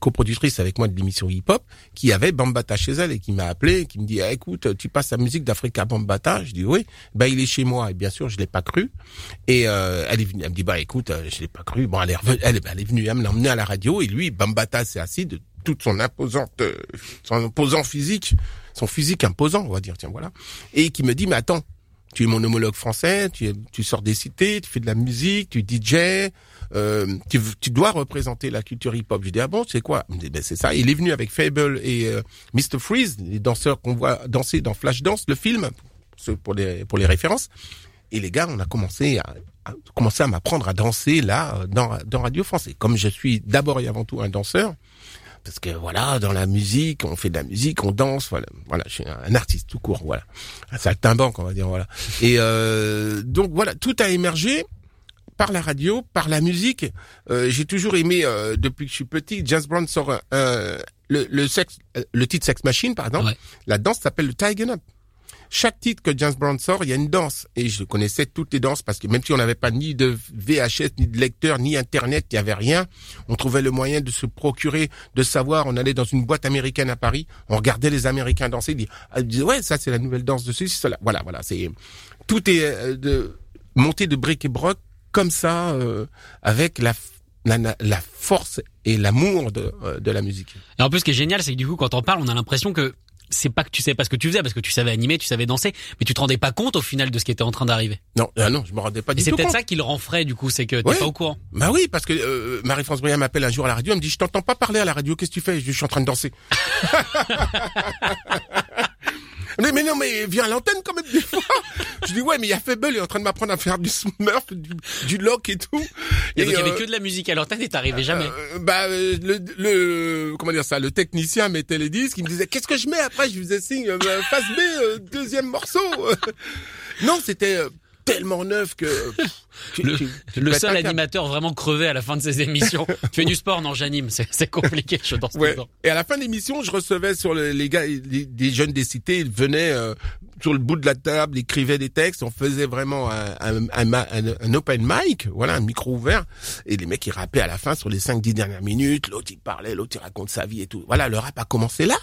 coproductrice avec moi de l'émission hip-hop, qui avait Bambata chez elle et qui m'a appelé, et qui me dit ah, écoute, tu passes la musique d'Africa Bambata? Je dis oui. Ben il est chez moi et bien sûr je l'ai pas cru. Et euh, elle est venue, elle me dit bah écoute, euh, je l'ai pas cru. Bon elle est revenue, elle, est- venue, elle me l'a emmené à la radio et lui Bambata s'est assis de toute son imposante, euh, son imposant physique, son physique imposant, on va dire tiens voilà, et qui me dit mais attends, tu es mon homologue français, tu, tu sors des cités, tu fais de la musique, tu DJ, euh, tu, tu dois représenter la culture hip-hop. Je dis, ah bon, c'est quoi? Ben, c'est ça. Il est venu avec Fable et euh, Mr. Freeze, les danseurs qu'on voit danser dans Flashdance, le film, pour, les, références. Et les gars, on a commencé à, à commencer à m'apprendre à danser là, dans, dans Radio France. Et comme je suis d'abord et avant tout un danseur, parce que voilà, dans la musique, on fait de la musique, on danse, voilà, voilà, je suis un artiste tout court, voilà, un saltimbanque, on va dire, voilà. Et euh, donc voilà, tout a émergé par la radio, par la musique. Euh, J'ai toujours aimé euh, depuis que je suis petit. James Brown sort un- un- le, le sexe, euh, le titre Sex Machine, par exemple. Ouais. La danse s'appelle le Tigen Up. Chaque titre que James Brown sort, il y a une danse. Et je connaissais toutes les danses parce que même si on n'avait pas ni de VHS, ni de lecteur, ni Internet, il n'y avait rien. On trouvait le moyen de se procurer, de savoir. On allait dans une boîte américaine à Paris, on regardait les Américains danser. Ils disaient, ah, ouais, ça c'est la nouvelle danse de ceci, cela. Voilà, voilà. C'est tout est euh, de monté de briques et broc comme ça, euh, avec la, la, la- force et l'amour de, euh, de la musique. Et en plus, ce qui est génial, c'est que du coup, quand on parle, on a l'impression que c'est pas que tu sais pas ce que tu faisais, parce que tu savais animer, tu savais danser, mais tu te rendais pas compte au final de ce qui était en train d'arriver. Non, ah non, je me rendais pas Et du c'est tout peut-être compte. ça qui le rend frais, du coup, c'est que t'es Ouais. pas au courant. Bah oui, parce que euh, Marie-France Briand m'appelle un jour à la radio, elle me dit, je t'entends pas parler à la radio, qu'est-ce que tu fais? Je dis, je suis en train de danser. mais, mais non, mais viens à l'antenne quand même des fois. Je dis, ouais, mais il y a Fable, il est en train de m'apprendre à faire du smurf, du, du lock et tout. Et, donc, il y avait euh, que de la musique à l'antenne et t'arrivais jamais. Euh, bah euh, le, le comment dire ça le technicien mettait les disques il me disait qu'est-ce que je mets après? Je faisais signe euh, face B euh, deuxième morceau non c'était euh, tellement neuf que pff, tu- Le, tu- tu le seul animateur vraiment crevé à la fin de ses émissions. tu fais du sport, non, j'anime. C'est, compliqué, je danse Ouais. Et à la fin de l'émission, je recevais sur le- les gars, les- des jeunes des cités, ils venaient euh, sur le bout de la table, écrivaient des textes. On faisait vraiment un, un, un, un- open mic, voilà, un micro ouvert. Et les mecs, ils rappaient à la fin sur les cinq dix dernières minutes. L'autre, il parlait, l'autre, il raconte sa vie et tout. Voilà, le rap a commencé là.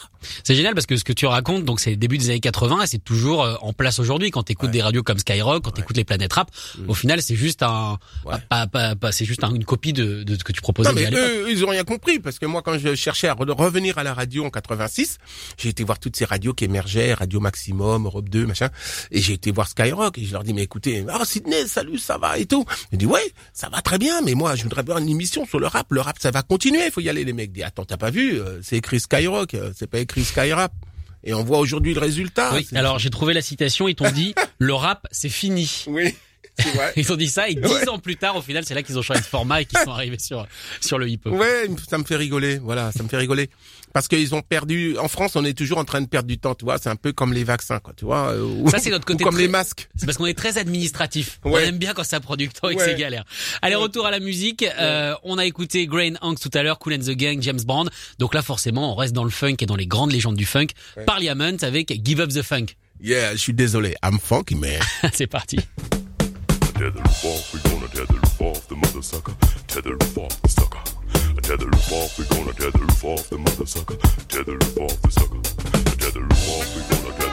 C'est génial parce que ce que tu racontes, donc c'est le début des années 80 et c'est toujours euh, en place aujourd'hui. Quand t'écoutes des radios comme Skyrock, quand t'écoutes les planètes rap, au final, c'est juste un, Mm. Ouais. pas, pas, pas- c'est juste un- une copie de, de ce que tu proposais Non, mais eux, ils ont rien compris parce que moi, quand je cherchais à re- revenir à la radio en 86, j'ai été voir toutes ces radios qui émergeaient, Radio Maximum, Europe 2, machin, et j'ai été voir Skyrock et je leur dis mais écoutez, ah Sydney, salut, ça va et tout. Ils disent ouais, ça va très bien, mais moi je voudrais voir une émission sur le rap. Le rap, ça va continuer, il faut y aller. Les mecs disent attends, t'as pas vu, euh, c'est écrit Skyrock, euh, c'est pas écrit Skyrap. Et on voit aujourd'hui le résultat. Oui, alors j'ai trouvé la citation, ils t'ont dit le rap c'est fini. oui, vrai. Ils ont dit ça et dix Ouais. ans plus tard, au final, c'est là qu'ils ont changé de format et qu'ils sont arrivés sur sur le hip-hop. Ouais, ça me fait rigoler. Voilà, ça me fait rigoler. Parce qu'ils ont perdu. En France, on est toujours en train de perdre du temps. Tu vois, c'est un peu comme les vaccins, quoi. Tu vois. euh, ou- Ça, c'est notre côté ou comme très- les masques. C'est parce qu'on est très administratif. On Ouais. aime bien quand ça prend du temps et que c'est galère. Allez, retour à la musique. Euh, on a écouté Grain Hanks tout à l'heure, Cool and the Gang, James Brown. Donc là, forcément, on reste dans le funk et dans les grandes légendes du funk. Parliament avec Give Up the Funk. Yeah, je suis désolé. I'm funky man. c'est parti. Tether roof off, we gonna tether roof off the mother sucker. Tether roof off the sucker. Tether roof off, we gonna tether roof off the mother sucker. Tether roof off the sucker. Tether roof off, we gonna tether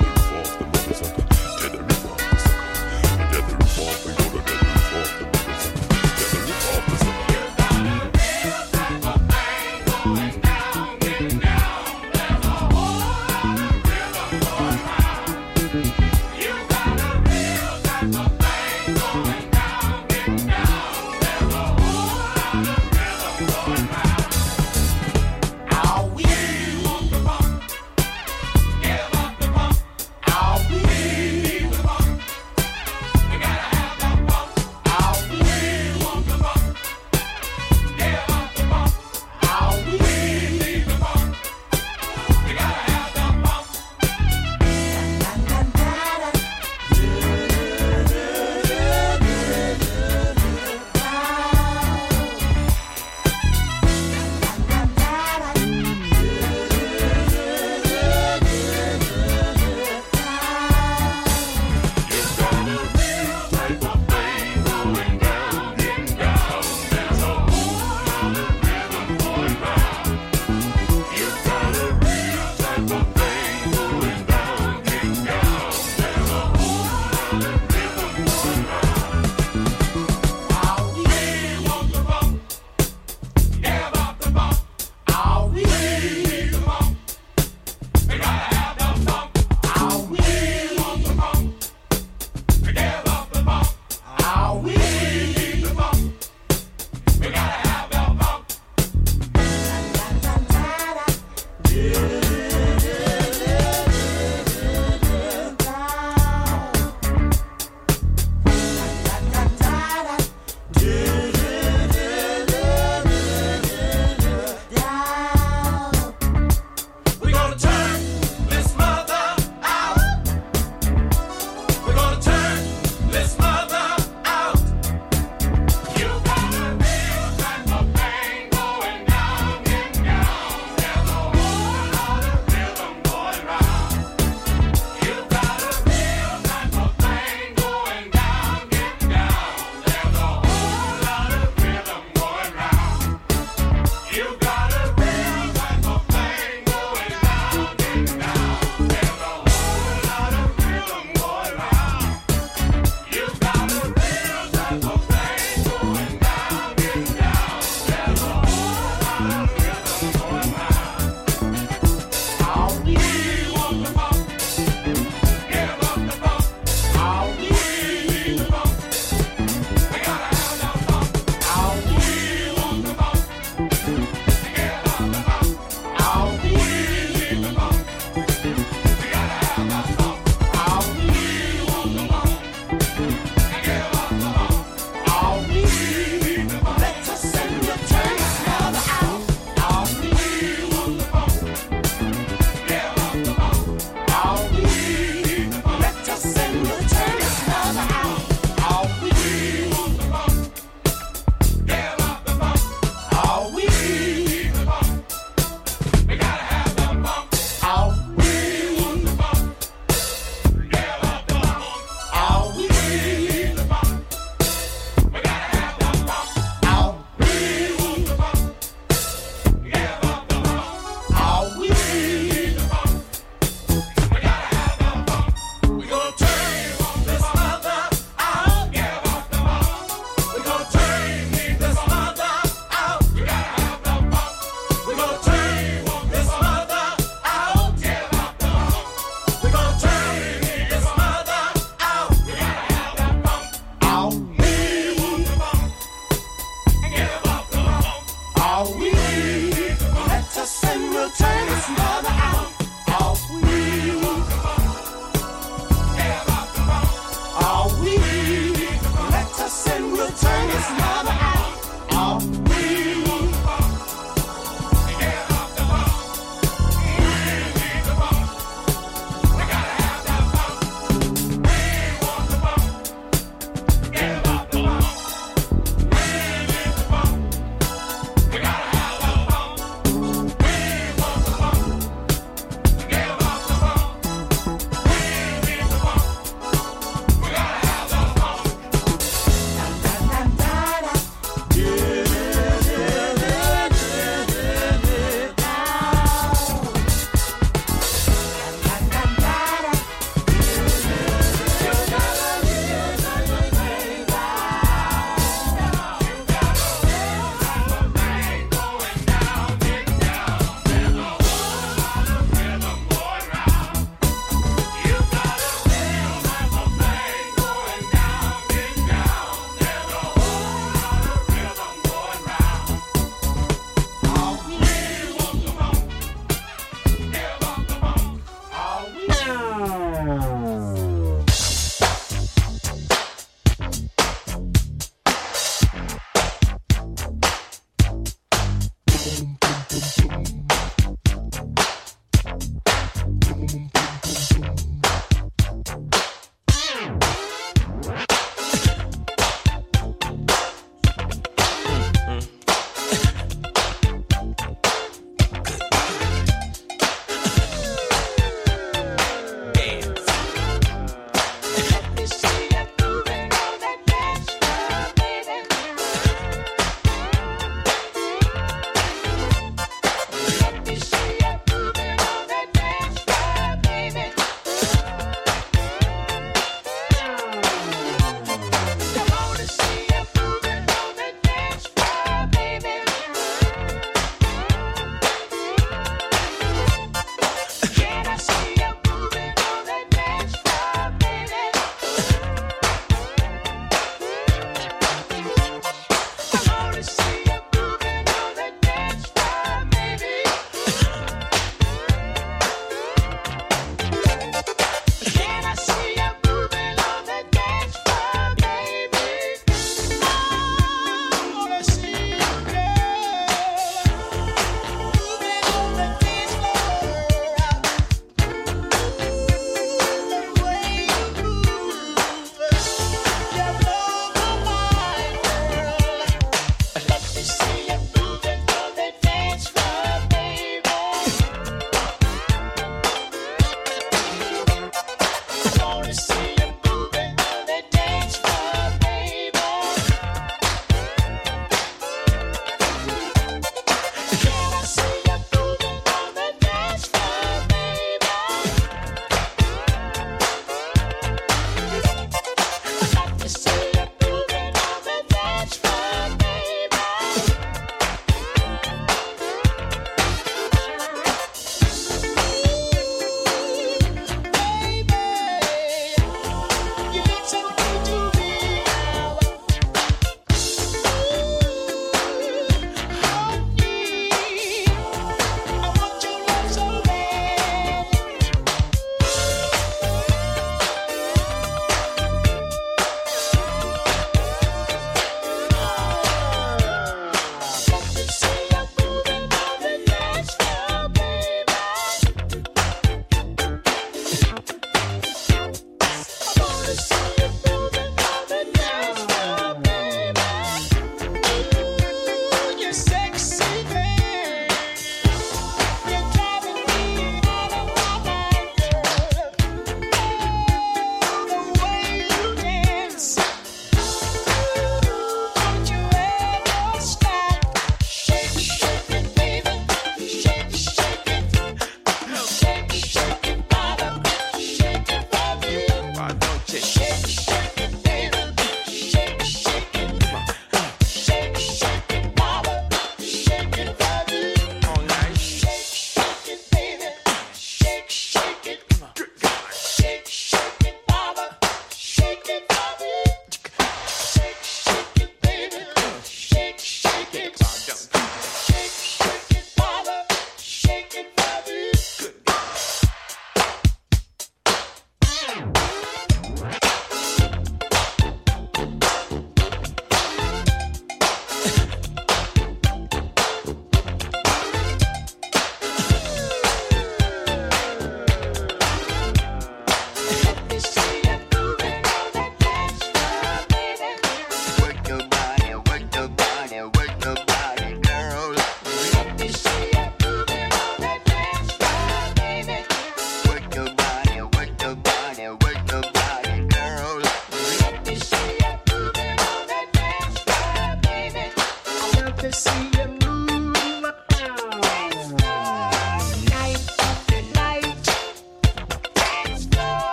Return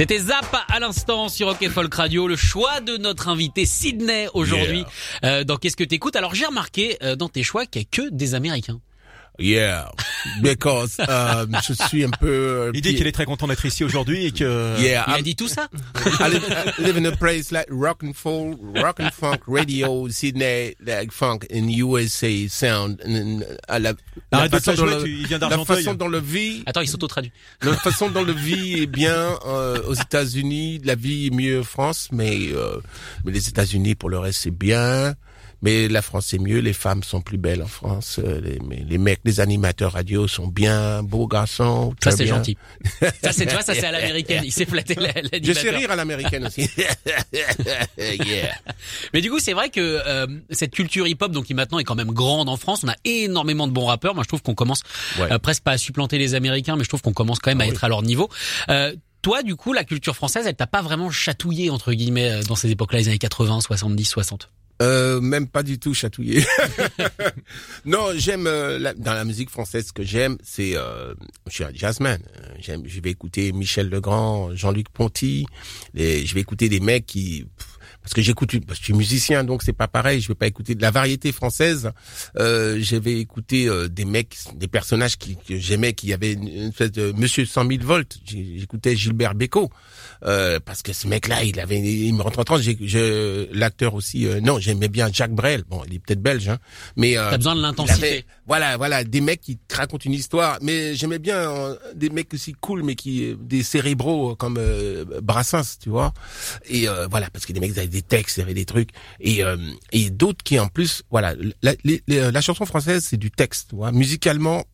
C'était Zap à l'instant sur Rock Folk Radio, le choix de notre invité Sydney aujourd'hui. Euh, dans Qu'est-ce que t'écoutes? Alors j'ai remarqué euh, dans tes choix qu'il y a que des Américains. Yeah, because euh, je suis un peu. euh, Il dit qu'il est très content d'être ici aujourd'hui et que Yeah, Il a I'm- dit tout ça? I live, I live in a place like rock and folk, rock and funk radio, Sydney, like funk in USA sound. And, uh, la, la Arrête de façon dont jouer, le- tu- il vient la façon dont le vie, Attends, il s'auto-traduit. la façon dont le vie est bien euh, aux États-Unis, la vie est mieux en France, mais euh, mais les États-Unis pour le reste c'est bien. Mais la France c'est mieux, les femmes sont plus belles en France, euh, les, les mecs, les animateurs radio sont bien, beaux garçons. Ça c'est gentil. Ça c'est tu vois, ça c'est à l'américaine. Il s'est flatté la- Je sais l'animateur. rire à l'américaine aussi. yeah. Mais du coup, c'est vrai que euh, cette culture hip-hop, donc qui maintenant est quand même grande en France, on a énormément de bons rappeurs. Moi, je trouve qu'on commence Ouais. Ah euh, presque pas à supplanter les Américains, mais je trouve qu'on commence quand même à être à leur niveau. Euh, toi, du coup, la culture française, elle t'a pas vraiment chatouillé entre guillemets euh, dans ces époques-là, les années 80, 70, 60. Euh, même pas du tout chatouillé. non, j'aime euh, dans la musique française ce que j'aime, c'est euh, je suis un jazzman. Euh, J'aime, je vais écouter Michel Legrand, Jean-Luc Ponty. Je vais écouter des mecs qui parce que j'écoute, je suis musicien, donc c'est pas pareil. Je vais pas écouter de la variété française. Euh, je vais écouter des mecs, des personnages qui, que j'aimais, qui avaient une, espèce de Monsieur 100 000 volts. J'écoutais Gilbert Bécaud. Euh, parce que ce mec-là, il avait, il me rentre en transe. J'ai- je- L'acteur aussi, euh, non, j'aimais bien Jacques Brel. Bon, il est peut-être belge, hein, mais euh, T'as besoin de l'intensité. voilà, voilà, des mecs qui te racontent une histoire. Mais j'aimais bien euh, des mecs aussi cool, mais qui des cérébraux euh, comme euh, Brassens, tu vois. Et euh, voilà, parce que des mecs ils avaient des textes, ils avaient des trucs, et euh, et d'autres qui en plus, voilà, la, les- les- la chanson française c'est du texte, tu vois. Musicalement,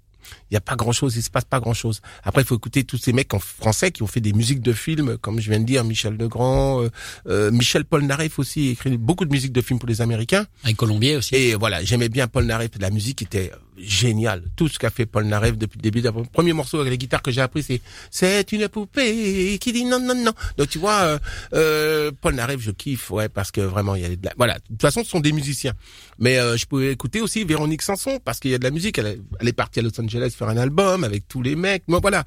il y a pas grand chose, il se passe pas grand chose. Après, il faut écouter tous ces mecs en français qui ont fait des musiques de films, comme je viens de dire, Michel Legrand, euh, euh, Michel Polnareff aussi écrit beaucoup de musiques de films pour les Américains. Avec Colombier aussi. Et voilà, j'aimais bien Paul Nareff, la musique était géniale. Tout ce qu'a fait Paul Nareff depuis le début. Le premier morceau avec la guitare que j'ai appris, c'est C'est une poupée qui dit non, non, non. Donc tu vois, euh, euh, Paul Nareff, je kiffe, ouais, parce que vraiment, il y a de la... Voilà, de toute façon, ce sont des musiciens. Mais euh, je pouvais écouter aussi Véronique Sanson, parce qu'il y a de la musique. Elle, est- partie à Los Angeles faire un album avec tous les mecs. Moi, voilà.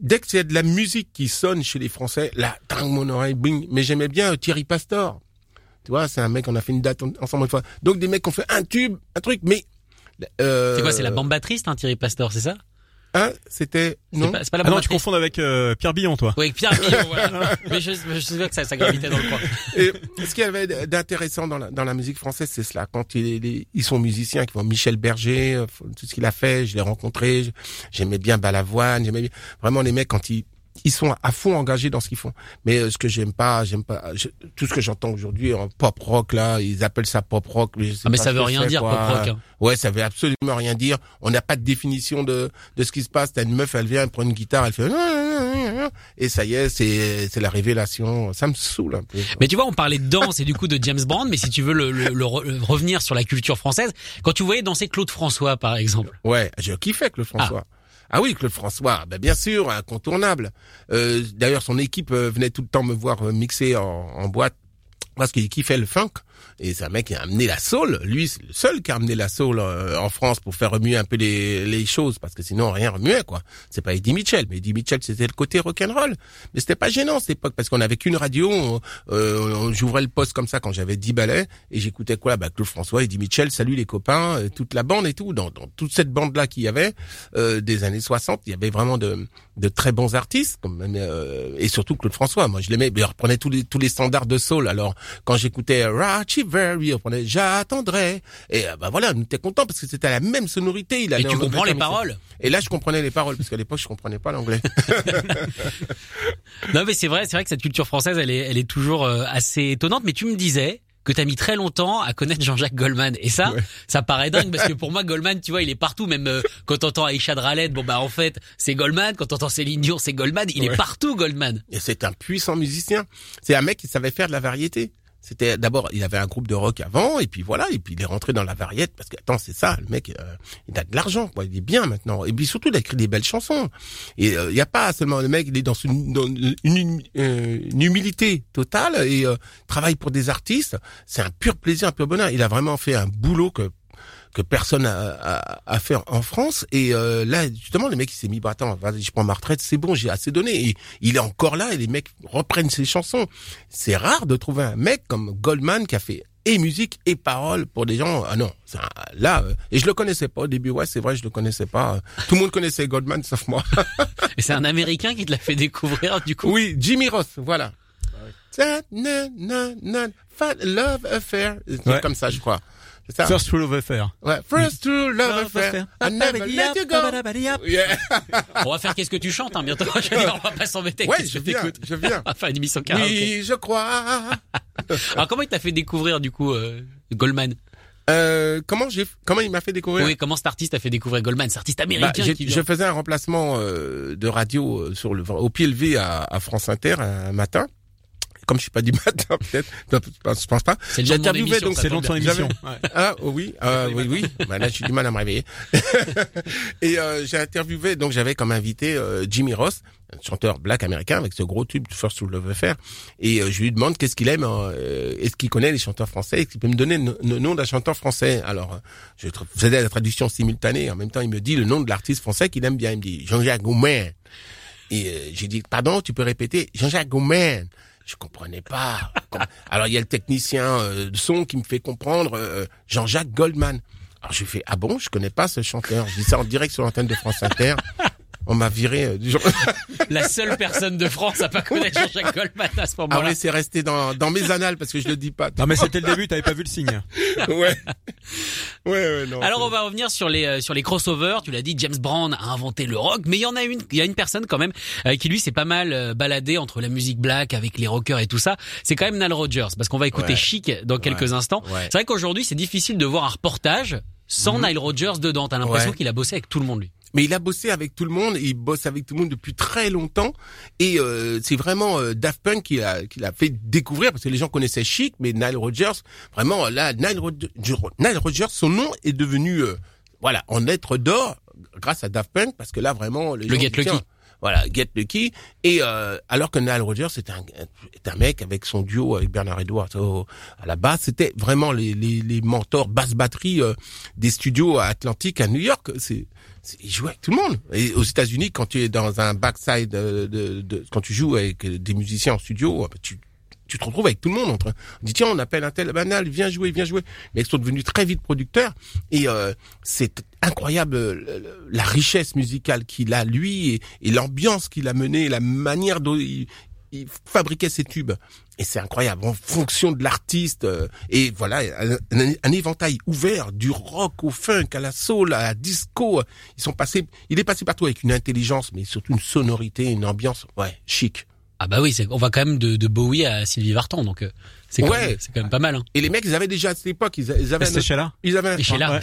Dès qu'il y a de la musique qui sonne chez les Français, là, tang, mon oreille, bing. Mais j'aimais bien euh, Thierry Pastor. Tu vois, c'est un mec, on a fait une date en- ensemble une fois. Donc des mecs qui ont fait un tube, un truc, mais... Euh, C'est quoi C'est la bamba triste, hein, Thierry Pastor, c'est ça? Hein, c'était... Non pas, c'est pas la Ah non, tu confonds avec euh, Pierre Billon, toi. Oui, avec Pierre Millon, voilà. Mais je, je sais bien que ça, ça gravitait dans le coin. Et ce qu'il y avait d'intéressant dans la, dans la musique française, c'est cela. Quand ils, les- ils sont musiciens, qui font Michel Berger, euh, tout ce qu'il a fait, je l'ai rencontré, j'aimais bien Balavoine, j'aimais bien... Vraiment, les mecs, quand ils... Ils sont à fond engagés dans ce qu'ils font. Mais euh, ce que j'aime pas, j'aime pas je- tout ce que j'entends aujourd'hui en pop rock là, ils appellent ça pop rock. je sais Ah, mais pas ça veut rien dire, quoi. pop rock, hein. Ouais, ça veut absolument rien dire. On n'a pas de définition de de ce qui se passe. T'as une meuf, elle vient, elle prend une guitare, elle fait et ça y est, c'est c'est la révélation. Ça me saoule un peu. Mais tu vois, on parlait de danse et du coup de James Brown, mais si tu veux le, le- le re- le revenir sur la culture française, quand tu voyais danser Claude François, par exemple. Ouais, je kiffais Claude François. Ah. Oui, Claude François, ben bien sûr, incontournable. Euh, D'ailleurs, son équipe euh, venait tout le temps me voir euh, mixer en, en boîte parce qu'il kiffait le funk. Et c'est un mec qui a amené la soul. Lui, c'est le seul qui a amené la soul euh, en France pour faire remuer un peu les, les choses, parce que sinon rien remuait quoi. C'est pas Eddie Mitchell, mais Eddie Mitchell c'était le côté rock'n'roll. Mais c'était pas gênant à cette époque parce qu'on avait qu'une radio. euh, J'ouvrais le poste comme ça quand j'avais 10 balais et j'écoutais quoi? Bah Claude François, Eddie Mitchell, salut les copains, euh, toute la bande et tout. Dans, dans toute cette bande là qu'il y avait euh, des années 60, il y avait vraiment de, de très bons artistes, comme, euh, et surtout Claude François. Moi je l'aimais. Il reprenait tous les tous les standards de soul. Alors quand j'écoutais Rachi Very, il reprenait J'attendrai. Et euh, bah voilà, on était content parce que c'était la même sonorité. Il Et tu en comprends les paroles Et là je comprenais les paroles parce qu'à l'époque je comprenais pas l'anglais. Non, mais c'est vrai, c'est vrai que cette culture française, elle est, elle est toujours euh, assez étonnante. Mais tu me disais que t'as mis très longtemps à connaître Jean-Jacques Goldman. Et ça, ça paraît dingue parce que pour moi, Goldman, tu vois, il est partout. Même euh, quand t'entends Aïcha Draled, bon bah en fait, c'est Goldman. Quand t'entends Céline Dion, c'est Goldman. Il est partout, Goldman. Et c'est un puissant musicien. C'est un mec qui savait faire de la variété. C'était d'abord, il avait un groupe de rock avant, et puis voilà, et puis il est rentré dans la variété parce que attends, c'est ça, le mec, euh, il a de l'argent, quoi, il est bien maintenant, et puis surtout il a écrit des belles chansons. Et euh, il y a pas seulement le mec, il est dans une, dans une, une, euh, une humilité totale et euh, travaille pour des artistes. C'est un pur plaisir, un pur bonheur. Il a vraiment fait un boulot que que personne a, a, a fait en France. Et euh, là, justement, le mec il s'est mis, bah attends, vas-y, je prends ma retraite, c'est bon, j'ai assez donné. Et il est encore là et les mecs reprennent ses chansons. C'est rare de trouver un mec comme Goldman qui a fait et musique et paroles pour des gens. Ah non, c'est un- là euh, et je le connaissais pas au début. Ouais, c'est vrai, je le connaissais pas. Tout le monde connaissait Goldman sauf moi. Et c'est un Américain qui te l'a fait découvrir du coup. oui, Jimmy Ross, voilà. Ta- na- na- na- Fat Love Affair, Ouais. comme ça, je crois. C'est ça. First Rule of Affair. Ouais, First True Love Affair. I never let you go. Yeah. On va faire qu'est-ce que tu chantes hein, bientôt. Je dire, on va pas s'embêter. Ouais, je viens, je viens. On va faire une émission karaoké. Oui, je crois. Alors comment il t'a fait découvrir du coup euh, Goldman Euh, comment j'ai, comment il m'a fait découvrir Oui, comment cet artiste t'a fait découvrir Goldman Cet artiste Bah, américain qui je faisais un remplacement euh, de radio euh, sur le au pied levé à, à France Inter un matin. Comme je suis pas du matin, peut-être, je pense pas. J'ai interviewé, donc C'est J'avais- émission. Ouais. Ah oh oui, euh, oui, oui. Bah, là, j'ai du mal à me réveiller. et euh, j'ai interviewé, donc j'avais comme invité euh, Jimmy Ross, un chanteur black américain avec ce gros tube First of Affair. Et euh, je lui demande qu'est-ce qu'il aime, euh, est-ce qu'il connaît les chanteurs français, est-ce qu'il peut me donner le, nom d'un chanteur français? Alors, euh, je faisais la traduction simultanée. En même temps, il me dit le nom de l'artiste français qu'il aime bien. Il me dit Jean-Jacques Goldman. Et euh, j'ai dit, pardon, tu peux répéter Jean-Jacques Goldman. Je comprenais pas. Alors il y a le technicien euh, de son qui me fait comprendre euh, Jean-Jacques Goldman. Alors j'ai fait ah bon, je connais pas ce chanteur. Je dis ça en direct sur l'antenne de France Inter. On m'a viré euh, du jour. La seule personne de France à pas connaître Jean-Jacques Goldman à ce Ah moment-là. oui, c'est resté dans dans mes annales parce que je le dis pas. Non mais c'était le début, t'avais pas vu le signe. ouais. Ouais, ouais, non. Alors on va revenir sur les euh, sur les crossovers. Tu l'as dit, James Brown a inventé le rock, mais il y en a une, il y a une personne quand même euh, qui lui s'est pas mal euh, baladé entre la musique black avec les rockers et tout ça. C'est quand même Nile Rodgers, parce qu'on va écouter Ouais. Chic dans quelques instants. Ouais. C'est vrai qu'aujourd'hui c'est difficile de voir un reportage sans Nile Rodgers dedans. T'as l'impression Ouais. qu'il a bossé avec tout le monde lui. Mais il a bossé avec tout le monde, il bosse avec tout le monde depuis très longtemps, et euh, c'est vraiment euh, Daft Punk qui l'a qui l'a fait découvrir parce que les gens connaissaient Chic, mais Nile Rodgers, vraiment là, Nile, Rod- Nile Rodgers, son nom est devenu euh, voilà en lettres d'or grâce à Daft Punk parce que là vraiment les Le gens Get disent, Lucky. tiens, Voilà, Get Lucky. Et euh, alors que Nile Rodgers est un, est un mec avec son duo avec Bernard Edwards au- à la basse, c'était vraiment les, les, les mentors basse batterie euh, des studios Atlantique à New York. C'est ils jouent avec tout le monde. Et aux États-Unis, quand tu es dans un backside, euh, de, de, quand tu joues avec des musiciens en studio, euh, tu tu te retrouves avec tout le monde. Entre, on dit tiens, on appelle un tel banal, viens jouer, viens jouer. Mais ils sont devenus très vite producteurs et euh, c'est incroyable euh, la richesse musicale qu'il a lui et, et l'ambiance qu'il a menée, la manière dont il, il fabriquait ses tubes. Et c'est incroyable, en fonction de l'artiste. euh, et voilà, un, un- un éventail ouvert, du rock au funk, à la soul, à la disco. Ils sont passés, il est passé partout avec une intelligence, mais surtout une sonorité, une ambiance, ouais, chic. Ah bah oui, c'est- on va quand même de, de Bowie à Sylvie Vartan, donc euh, c'est quand, Ouais. même- c'est quand même pas mal. Hein. Et les mecs, ils avaient déjà à cette époque, ils, ils avaient, C'était ils avaient, un- là, Ouais.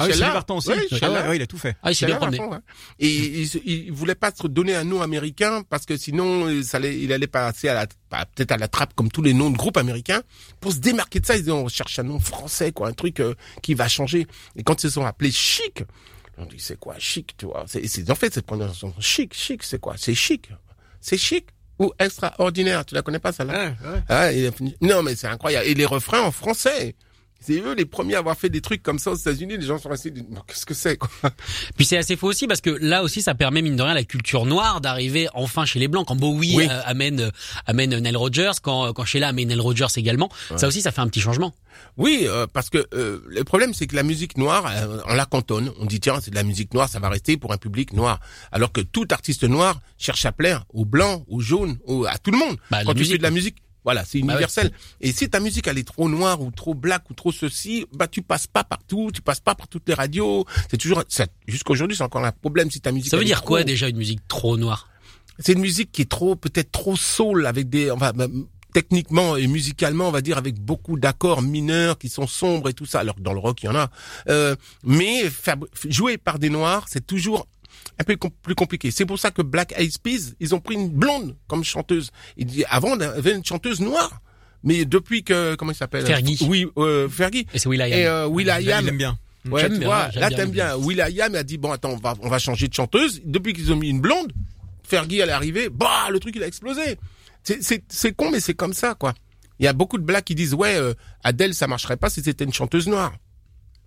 Ah oui, là. Vartan aussi. Ouais, Ah chez ouais, il a tout fait. Ah, il s'est bien promené. Et il, il voulait pas se donner un nom américain parce que sinon, euh, ça allait, il allait passer à la, peut-être à la trappe comme tous les noms de groupes américains. Pour se démarquer de ça, ils disaient, on cherche un nom français, quoi, un truc euh, qui va changer. Et quand ils se sont appelés Chic, on dit, c'est quoi Chic, tu vois? C'est, c'est, En fait, cette prononciation, Chic, Chic, c'est quoi? C'est chic. C'est chic ou extraordinaire. Tu la connais pas, celle-là? Ah, il a fini- Non, mais c'est incroyable. Et les refrains en français. C'est eux les premiers à avoir fait des trucs comme ça aux États-Unis. Les gens sont restés, qu'est-ce que c'est, quoi? Puis c'est assez faux aussi parce que là aussi ça permet mine de rien la culture noire d'arriver enfin chez les blancs. Quand Bowie Oui. euh, amène euh, amène Nile Rodgers, quand quand Sheila amène Nile Rodgers également, ça aussi ça fait un petit changement. Oui, euh, parce que euh, le problème, c'est que la musique noire, euh, on la cantonne. On dit tiens, c'est de la musique noire, ça va rester pour un public noir. Alors que tout artiste noir cherche à plaire aux blancs, aux jaunes, aux- à tout le monde. Bah, Quand tu musique, fais de la musique, voilà, c'est Bah ouais. universel. Et si ta musique elle est trop noire ou trop black ou trop ceci, bah tu passes pas partout, tu passes pas par toutes les radios. C'est toujours, ça- jusqu'aujourd'hui, c'est encore un problème si ta musique. Ça veut dire quoi déjà une musique trop noire? C'est une musique qui est trop, peut-être trop soul avec des, enfin, bah, techniquement et musicalement, on va dire avec beaucoup d'accords mineurs qui sont sombres et tout ça. Alors que dans le rock, il y en a. Euh, mais joué par des noirs, c'est toujours un peu com- plus compliqué. C'est pour ça que Black Eyed Peas, ils ont pris une blonde comme chanteuse. Il dit, avant, on avait une chanteuse noire. Mais depuis que, comment il s'appelle? Fergie. Oui, euh, Fergie. Et c'est Will.i.am. Et euh, Will.i.am. Il aime bien. Ouais, tu bien, vois, là bien t'aimes bien. Will.i.am a dit bon attends, on va on va changer de chanteuse. Depuis qu'ils ont mis une blonde, Fergie elle est arrivée, bah le truc il a explosé. C'est c'est c'est con mais c'est comme ça quoi. Il y a beaucoup de blacks qui disent ouais euh, Adèle ça marcherait pas si c'était une chanteuse noire.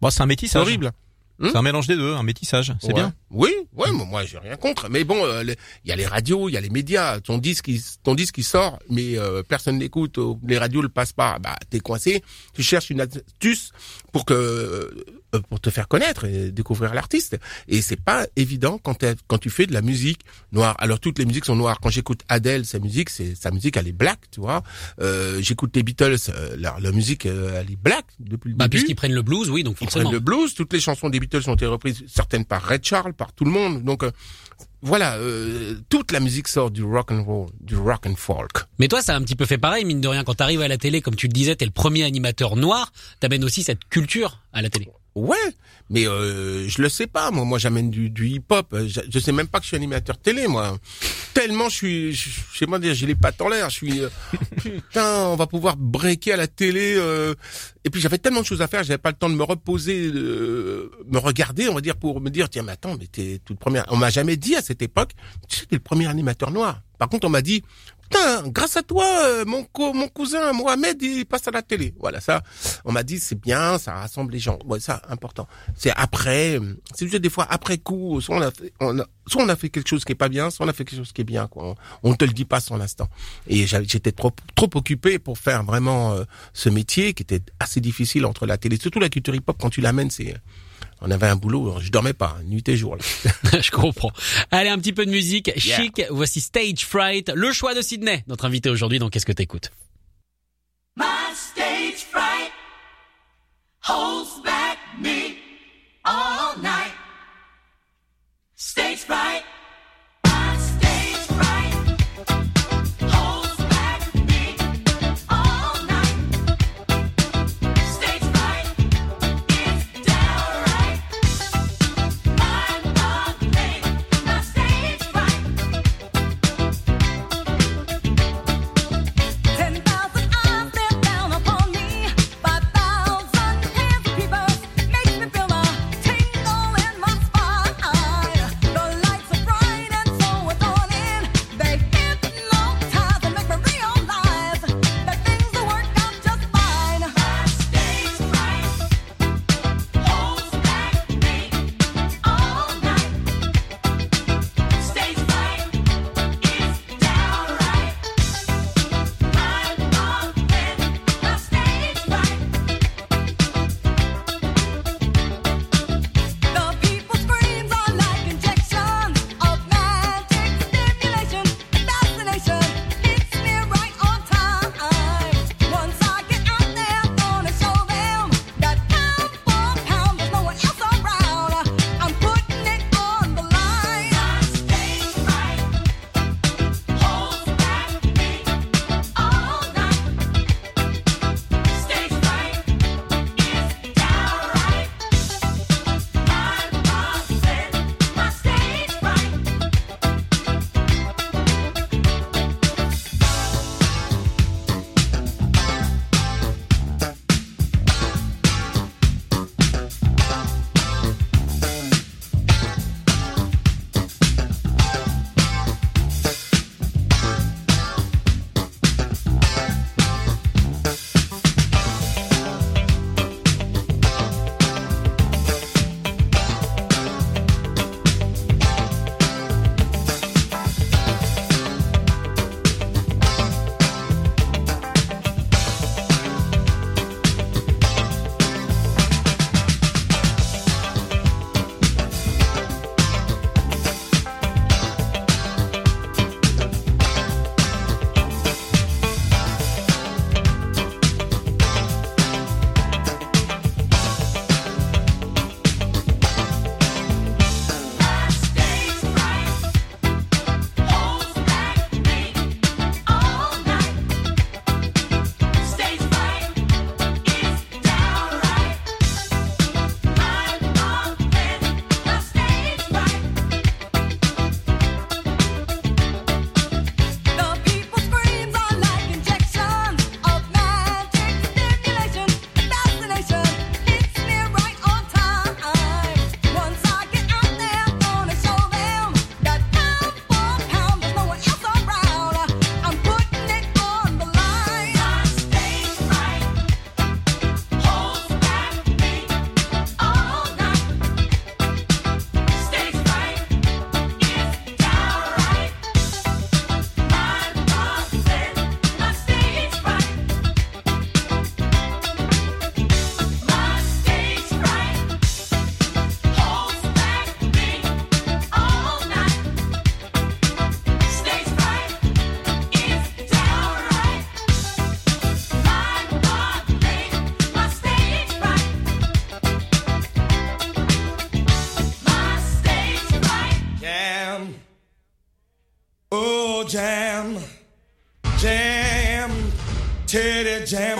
Bon, c'est un C'est métissage. horrible. Hmm C'est un mélange des deux, un métissage. C'est Ouais. bien. Oui, ouais, moi, moi j'ai rien contre. Mais bon, euh, il y a les radios, il y a les médias. Ton disque, il, ton disque, il sort, mais euh, personne n'écoute. euh, Les radios le passent pas. Bah, t'es coincé. Tu cherches une astuce pour que pour te faire connaître et découvrir l'artiste. Et c'est pas évident quand quand tu fais de la musique noire. Alors toutes les musiques sont noires. Quand j'écoute Adele, sa musique, c'est sa musique, elle est black, tu vois. Euh, j'écoute les Beatles, euh, leur, leur musique, euh, elle est black depuis le Bah, début. puisqu'ils prennent le blues, oui, donc Ils forcément. prennent le blues. Toutes les chansons des Beatles ont été reprises, certaines par Red Charles, par tout le monde. Donc euh, voilà, euh, toute la musique sort du rock and roll, du rock and folk. Mais toi, ça a un petit peu fait pareil, mine de rien. Quand t'arrives à la télé, comme tu le disais, t'es le premier animateur noir, t'amènes aussi cette culture à la télé. Ouais, mais euh, je le sais pas. Moi, moi, j'amène du, du hip-hop. Je, je sais même pas que je suis animateur télé, moi. Tellement je suis, je, je sais pas dire, j'ai les pattes en l'air. Je suis, euh, putain, on va pouvoir breaker à la télé. euh, et puis j'avais tellement de choses à faire, j'avais pas le temps de me reposer, de me regarder, on va dire, pour me dire, tiens, mais attends, mais t'es toute première. On m'a jamais dit à cette époque, tu sais, t'es le premier animateur noir. Par contre, on m'a dit, putain, grâce à toi, euh, mon, co- mon cousin Mohamed, il passe à la télé. Voilà, ça, on m'a dit, c'est bien, ça rassemble les gens. Ouais, ça, important. C'est après, euh, c'est juste des fois après coup, soit on a fait, on a, soit on a fait quelque chose qui est pas bien, soit on a fait quelque chose qui est bien, quoi. On, on te le dit pas sur l'instant. Et j'étais trop, trop occupé pour faire vraiment euh, ce métier qui était assez difficile entre la télé, surtout la culture hip-hop quand tu l'amènes, c'est, on avait un boulot, je dormais pas, nuit et jour. Là. Je comprends. Allez, un petit peu de musique. Chic, voici Stage Fright, le choix de Sydney, notre invité aujourd'hui dans Qu'est-ce que t'écoutes? My stage fright holds back me all night. Stage fright. Jam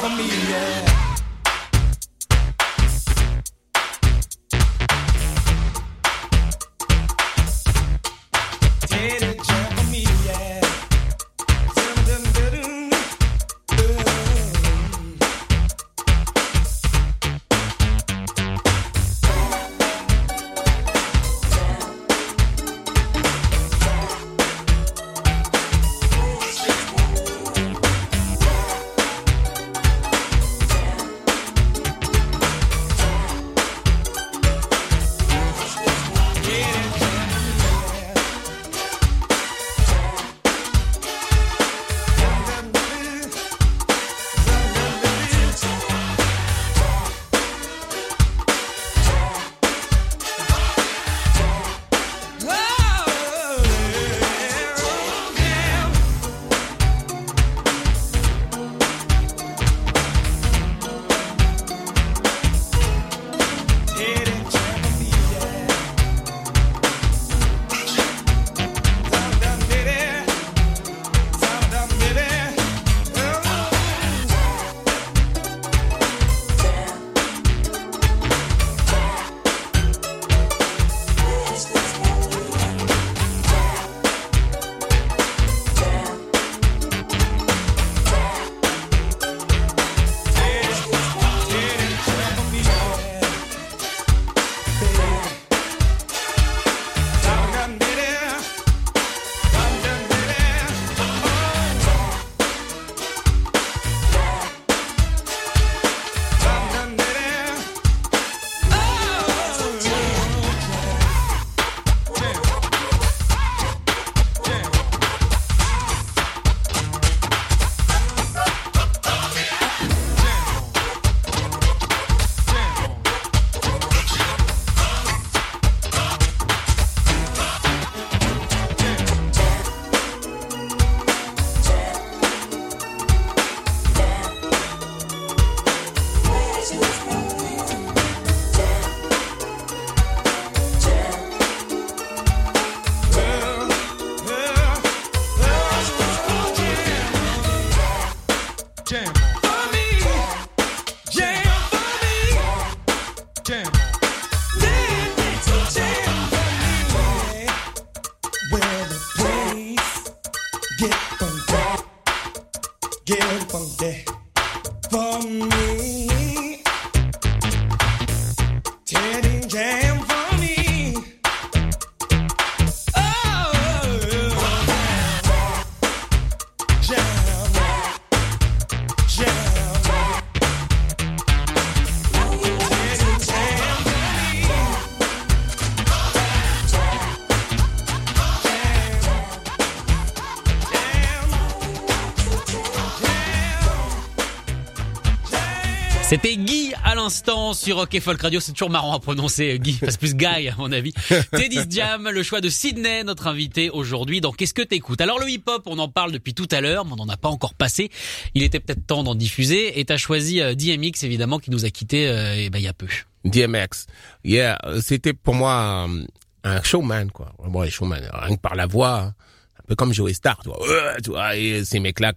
l'instant sur Rock Folk Radio. C'est toujours marrant à prononcer Guy, c'est plus Guy à mon avis. Teddy's Jam, le choix de Sydney, notre invité aujourd'hui dans Qu'est-ce que t'écoutes? Alors le hip-hop, on en parle depuis tout à l'heure, mais on n'en a pas encore passé. Il était peut-être temps d'en diffuser. Et t'as choisi euh, DMX évidemment qui nous a quittés euh, eh ben, il y a peu. DMX. Yeah, euh, c'était pour moi euh, un showman, quoi. Bon, un showman, rien que par la voix, hein. un peu comme Joey Star, tu vois. Tu vois, et ces mecs-là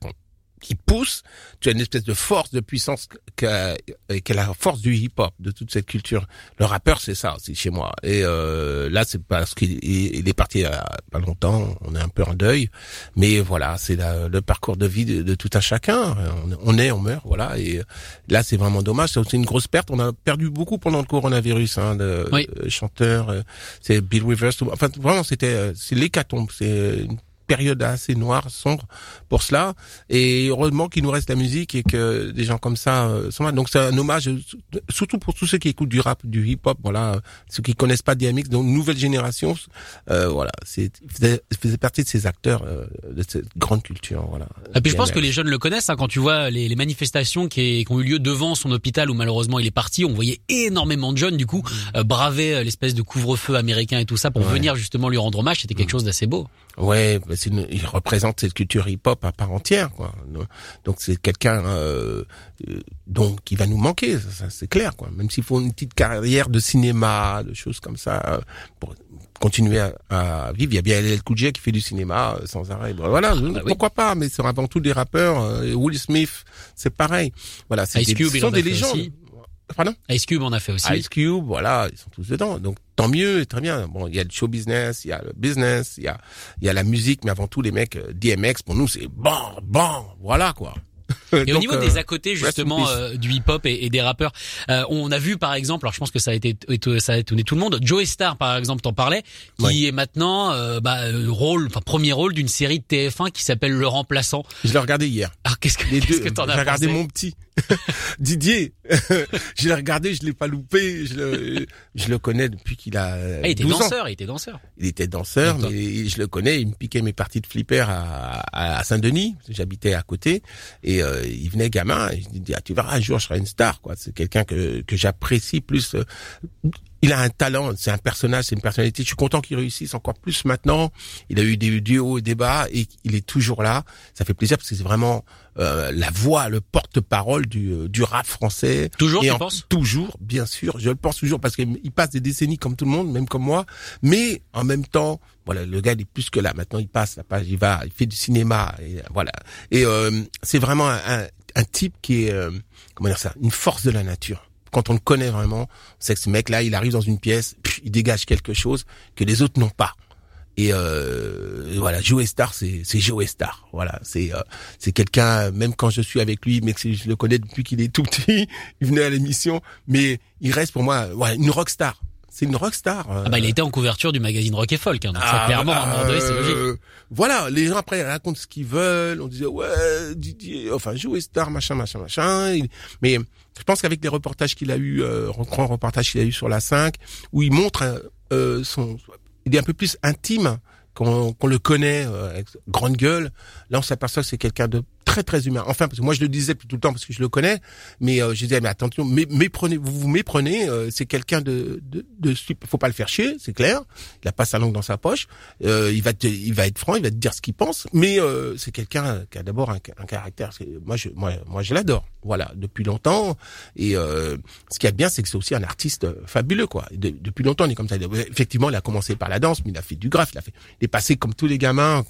qui poussent, tu as une espèce de force, de puissance euh, que la force du hip-hop, de toute cette culture. Le rappeur, c'est ça, c'est chez moi. Et euh, là, c'est parce qu'il il il est parti il y a pas longtemps, on est un peu en deuil. Mais voilà, c'est le parcours de vie de, de tout un chacun. On, on est, on meurt, voilà. Et là, c'est vraiment dommage. C'est aussi une grosse perte. On a perdu beaucoup pendant le coronavirus, hein, de, Oui. de chanteurs. euh, C'est Bill Rivers. tout- Enfin, vraiment, c'était, euh, c'est l'hécatombe. C'est une période assez noire, sombre pour cela. Et heureusement qu'il nous reste la musique et que des gens comme ça euh, sont là. Donc c'est un hommage, euh, surtout pour tous ceux qui écoutent du rap, du hip-hop, voilà, euh, ceux qui connaissent pas DMX, donc nouvelle génération, euh, voilà, c'est faisait, partie de ces acteurs euh, de cette grande culture, voilà. Et puis je pense que les jeunes le connaissent hein, quand tu vois les, les manifestations qui, qui ont eu lieu devant son hôpital où malheureusement il est parti. On voyait énormément de jeunes du coup euh, braver l'espèce de couvre-feu américain et tout ça pour Ouais. venir justement lui rendre hommage. C'était quelque chose d'assez beau. Ouais, bah, une- il représente cette culture hip-hop à part entière, quoi. Donc c'est quelqu'un euh, euh, donc qui va nous manquer, ça, ça, c'est clair, quoi. Même s'il faut une petite carrière de cinéma, de choses comme ça, euh, pour continuer à, à vivre. Il y a bien LL Cool J qui fait du cinéma euh, sans arrêt. Voilà, bah oui. pourquoi pas Mais c'est avant tout des rappeurs. Will Smith, c'est pareil. Voilà, c'est des, sont des légendes. aussi. Pardon? Ice Cube en a fait aussi. Ice Cube, voilà, ils sont tous dedans. Donc tant mieux, très bien. Bon, il y a le show business, il y a le business, il y a il y a la musique, mais avant tout les mecs euh, DMX pour nous c'est bon, bon, voilà quoi. Et au niveau euh, des à côté justement euh, du hip-hop et, et des rappeurs, euh, on a vu par exemple, alors je pense que ça a été ça a étonné tout le monde, Joe Star par exemple, t'en parlais, qui Oui. est maintenant bah, rôle, enfin premier rôle d'une série de TF1 qui s'appelle Le Remplaçant. Je l'ai regardé hier. Alors qu'est-ce que Les qu'est-ce deux. que t'en J'ai as regardé pensé? mon petit Didier. je l'ai regardé, je l'ai pas loupé. Je le, je le connais depuis qu'il a Ah, il était 12 ans. danseur, il était danseur. Il était danseur, mais je le connais. Il me piquait mes parties de flipper à, à, à Saint-Denis. J'habitais à côté. Et euh, il venait gamin. Et je lui dis, ah, tu verras, un jour, je serai une star. quoi. C'est quelqu'un que, que j'apprécie plus. euh, il a un talent, c'est un personnage, c'est une personnalité. Je suis content qu'il réussisse encore plus maintenant. Il a eu des, des hauts et des bas et il est toujours là. Ça fait plaisir parce que c'est vraiment euh, la voix, le porte-parole du, euh, du rap français. Toujours, et tu en- penses? Toujours, bien sûr. Je le pense toujours parce qu'il passe des décennies comme tout le monde, même comme moi. Mais en même temps, voilà, le gars il est plus que là. Maintenant, il passe la page, il va, il fait du cinéma, et voilà. Et euh, c'est vraiment un, un, un type qui est, euh, comment dire ça, une force de la nature. Quand on le connaît vraiment, on sait que ce mec-là, il arrive dans une pièce, il dégage quelque chose que les autres n'ont pas. Et euh, voilà, Joe Star, c'est c'est Joe Star. Voilà, c'est euh, c'est quelqu'un. Même quand je suis avec lui, mais que je le connais depuis qu'il est tout petit, il venait à l'émission, mais il reste pour moi, voilà, une rockstar. C'est une rockstar. euh, Ah bah il été en couverture du magazine Rock et Folk, hein, donc ça ah, clairement à un moment donné c'est euh, logique. Voilà, les gens après racontent ce qu'ils veulent. On disait ouais, Didier, enfin Joe Star, machin, machin, machin. Mais je pense qu'avec les reportages qu'il a eu, euh, grand reportage qu'il a eu sur la 5, où il montre euh, euh, son, il est un peu plus intime qu'on le connaît, euh, grande gueule. Là, on s'aperçoit que c'est quelqu'un de très très humain. Enfin, parce que moi je le disais tout le temps parce que je le connais, mais euh, je disais mais attention, mé- méprenez, vous vous méprenez. euh, c'est quelqu'un de, de, de faut pas le faire chier, c'est clair. Il a pas sa langue dans sa poche. Euh, il va te, il va être franc, il va te dire ce qu'il pense, mais euh, c'est quelqu'un qui a d'abord un, un caractère. Moi je, moi, moi je l'adore. Voilà, depuis longtemps. Et euh, ce qui est bien, c'est que c'est aussi un artiste fabuleux, quoi. De- depuis longtemps, on est comme ça. Effectivement, il a commencé par la danse, mais il a fait du graphe, il a fait, il est passé comme tous les gamins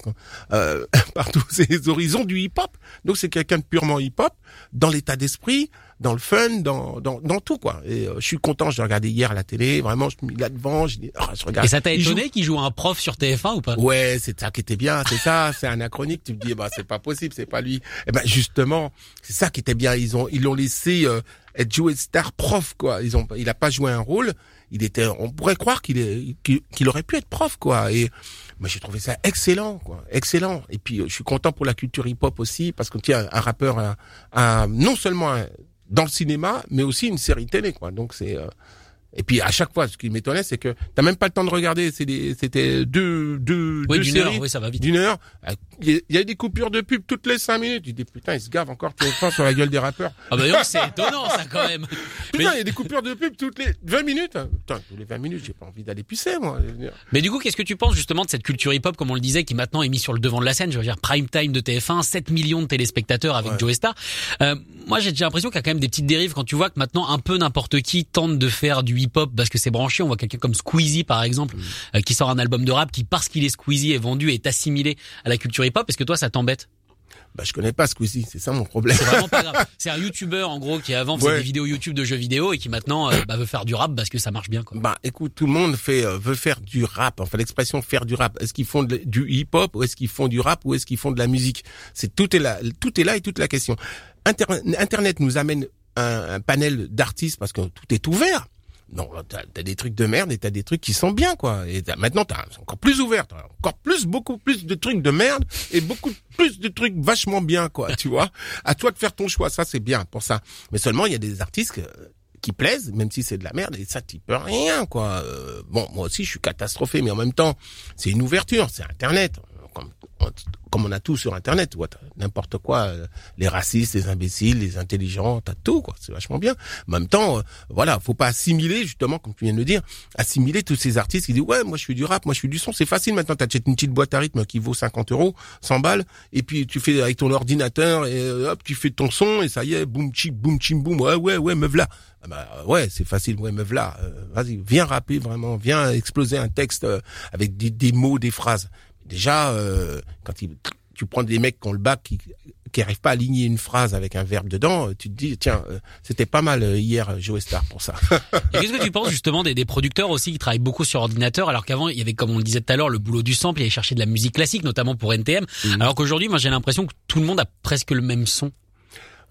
euh, par tous ces horizons du hip-hop. Donc c'est quelqu'un de purement hip-hop, dans l'état d'esprit, dans le fun, dans, dans, dans tout, quoi. Et euh, je suis content. Je l'ai regardé hier à la télé. Vraiment, je me mis là devant. Je, dis, ah, je regarde. Et ça t'a joue- étonné qu'il joue un prof sur TF1 ou pas? Ouais, c'est ça qui était bien, c'est ça, c'est anachronique. Tu me dis, bah c'est pas possible, c'est pas lui. Eh ben justement, c'est ça qui était bien. Ils ont, ils l'ont laissé euh, être joué star prof, quoi. Ils ont, il a pas joué un rôle. Il était, on pourrait croire qu'il est, qu'il aurait pu être prof, quoi. Et moi j'ai trouvé ça excellent, quoi, excellent. Et puis euh, je suis content pour la culture hip-hop aussi parce qu'on tient un rappeur, un, un- non seulement un- dans le cinéma, mais aussi une série télé, quoi. Donc c'est euh, et puis à chaque fois, ce qui m'étonnait, c'est que t'as même pas le temps de regarder. C'était deux, deux, Oui, deux d'une séries heure, oui, ça va vite. d'une heure. Il y a- des coupures de pub toutes les cinq minutes. Tu dis putain, ils se gavent encore tout le temps sur la gueule des rappeurs. Ah bah c'est étonnant ça quand même. Putain, il y a des coupures de pub toutes les 20 minutes. Putain, tous les 20 minutes, j'ai pas envie d'aller pisser, moi. Mais du coup, qu'est-ce que tu penses justement de cette culture hip-hop, comme on le disait, qui maintenant est mise sur le devant de la scène? Je veux dire, prime time de TF1, 7 millions de téléspectateurs avec Joe Star. Euh, moi, j'ai j'ai l'impression qu'il y a quand même des petites dérives quand tu vois que maintenant un peu n'importe qui tente de faire du hip-hop parce que c'est branché. On voit quelqu'un comme Squeezie par exemple, euh, qui sort un album de rap qui parce qu'il est Squeezie est vendu et est assimilé à la culture hip-hop. Est-ce que toi, ça t'embête? Bah, je connais pas Squeezie, c'est ça mon problème. C'est vraiment pas grave. C'est un YouTuber en gros qui avant faisait Ouais. des vidéos YouTube de jeux vidéo et qui maintenant euh, bah, veut faire du rap parce que ça marche bien. Quoi. Bah, écoute, tout le monde fait euh, veut faire du rap. Enfin, l'expression faire du rap. Est-ce qu'ils font de- du hip-hop ou est-ce qu'ils font du rap ou est-ce qu'ils font de la musique? C'est tout est là, tout est là et toute la question. Inter- Internet nous amène un, un panel d'artistes parce que tout est ouvert. Non, t'as as des trucs de merde et t'as des trucs qui sont bien, quoi. Et t'as- maintenant, t'as encore plus ouvert, encore plus, beaucoup plus de trucs de merde et beaucoup plus de trucs vachement bien, quoi. Tu vois À toi de faire ton choix, ça c'est bien pour ça. Mais seulement, il y a des artistes qui plaisent, même si c'est de la merde, et ça, t'y peux rien, quoi. Euh, bon, moi aussi, je suis catastrophé, mais en même temps, c'est une ouverture, c'est Internet. Comme, comme on a tout sur Internet, t'as n'importe quoi, euh, les racistes, les imbéciles, les intelligents, t'as tout, quoi. C'est vachement bien. En même temps, euh, voilà, faut pas assimiler, justement, comme tu viens de le dire, assimiler tous ces artistes qui disent, ouais, moi je suis du rap, moi je suis du son, c'est facile maintenant, t'achètes une petite boîte à rythme qui vaut 50 euros, 100 balles, et puis tu fais avec ton ordinateur, et euh, hop, tu fais ton son, et ça y est, boum, chic, boum, chim, boum, ouais, ouais, ouais, me v'là. Ah bah, ouais, c'est facile, ouais, me v'là. Euh, Vas-y, viens rapper vraiment, viens exploser un texte euh, avec des, des mots, des phrases. Déjà, euh, quand il, tu prends des mecs qui ont le bac, qui qui arrivent pas à aligner une phrase avec un verbe dedans, euh, tu te dis, tiens, euh, c'était pas mal hier, Joe Star pour ça. Et qu'est-ce que tu penses justement des, des producteurs aussi qui travaillent beaucoup sur ordinateur, alors qu'avant il y avait, comme on le disait tout à l'heure, le boulot du sample, il allait chercher de la musique classique, notamment pour NTM, Mhm. alors qu'aujourd'hui, moi j'ai l'impression que tout le monde a presque le même son.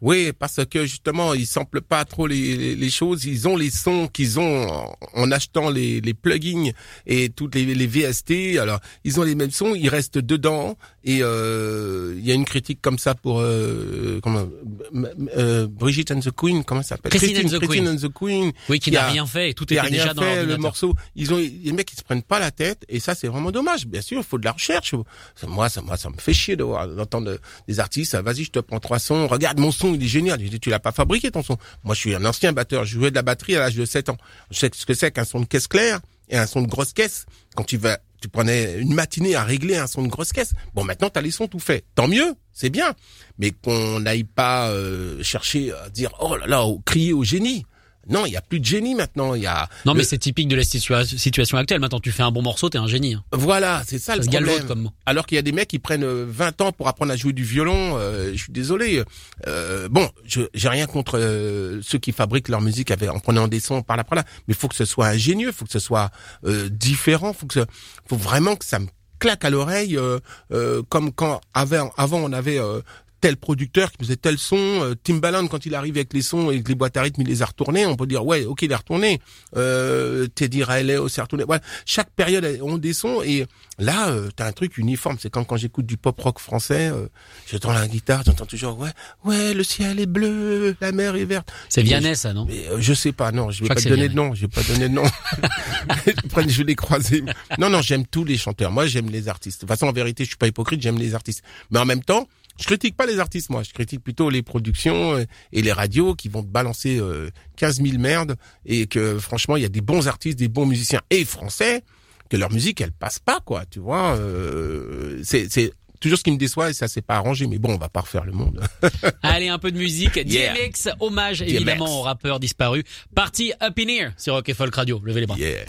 Oui, parce que justement, ils samplent pas trop les, les, choses. Ils ont les sons qu'ils ont en, en achetant les, les plugins et toutes les, les VST. Alors, ils ont les mêmes sons, ils restent dedans. Et euh, il y a une critique comme ça pour euh, comment, euh, Brigitte and the Queen, comment ça s'appelle? Christine and the Christine Queen. and the Queen. Oui, qui n'a rien fait et tout était déjà dans le morceau. Ils ont les mecs ils se prennent pas la tête et ça c'est vraiment dommage. Bien sûr, il faut de la recherche. Moi ça moi ça me fait chier de voir d'entendre des artistes. ah, Vas-y, je te prends trois sons. Regarde mon son, il est génial. Tu l'as pas fabriqué ton son. Moi je suis un ancien batteur. Je jouais de la batterie à l'âge de 7 ans. Je sais ce que c'est qu'un son de caisse claire et un son de grosse caisse. Quand tu vas tu prenais une matinée à régler un son de grosse caisse. Bon, maintenant, t'as les sons tout faits. Tant mieux, c'est bien. Mais qu'on n'aille pas euh, chercher à dire, oh là là, crier au génie. Non, il y a plus de génie maintenant. Il y a Non, mais le- c'est typique de la situa- situation actuelle. Maintenant, tu fais un bon morceau, t'es un génie. hein. voilà, c'est ça, Ça le se problème. comme. Alors qu'il y a des mecs qui prennent euh, 20 ans pour apprendre à jouer du violon. euh, je suis désolé. Euh, bon, j'ai rien contre euh, ceux qui fabriquent leur musique avec en prenant des sons par là par là, mais il faut que ce soit ingénieux, faut que ce soit euh, différent, faut que ce, faut vraiment que ça me claque à l'oreille, euh, euh, comme quand avant, avant on avait euh, tel producteur qui faisait tel son, euh, Timbaland quand il arrive avec les sons et que les boîtes à rythme il les a retournés, on peut dire ouais ok il est retourné, euh, Teddy Riley aussi retourné, voilà. chaque période ont des sons et là euh, t'as un truc uniforme, c'est comme quand j'écoute du pop rock français, euh, j'entends la guitare, j'entends toujours ouais ouais le ciel est bleu, la mer est verte. C'est Vianney, je- ça, non mais, euh, je sais pas, non, je vais pas te donner de nom, je vais pas donner de nom. Après, je vais les croiser. Non, non, j'aime tous les chanteurs. Moi, j'aime les artistes. De toute façon, en vérité, je suis pas hypocrite, j'aime les artistes. Mais en même temps, je critique pas les artistes, moi. Je critique plutôt les productions euh, et les radios qui vont te balancer euh, 15 000 merdes et que, franchement, il y a des bons artistes, des bons musiciens et français que leur musique, elle passe pas, quoi. Tu vois, euh, c'est, c'est toujours ce qui me déçoit et ça s'est pas arrangé. Mais bon, on va pas refaire le monde. Allez, un peu de musique. Yeah. DMX, hommage évidemment DMX. au rappeur disparu. Parti Up in Here sur Rock et Folk Radio. Levez les bras. Yeah.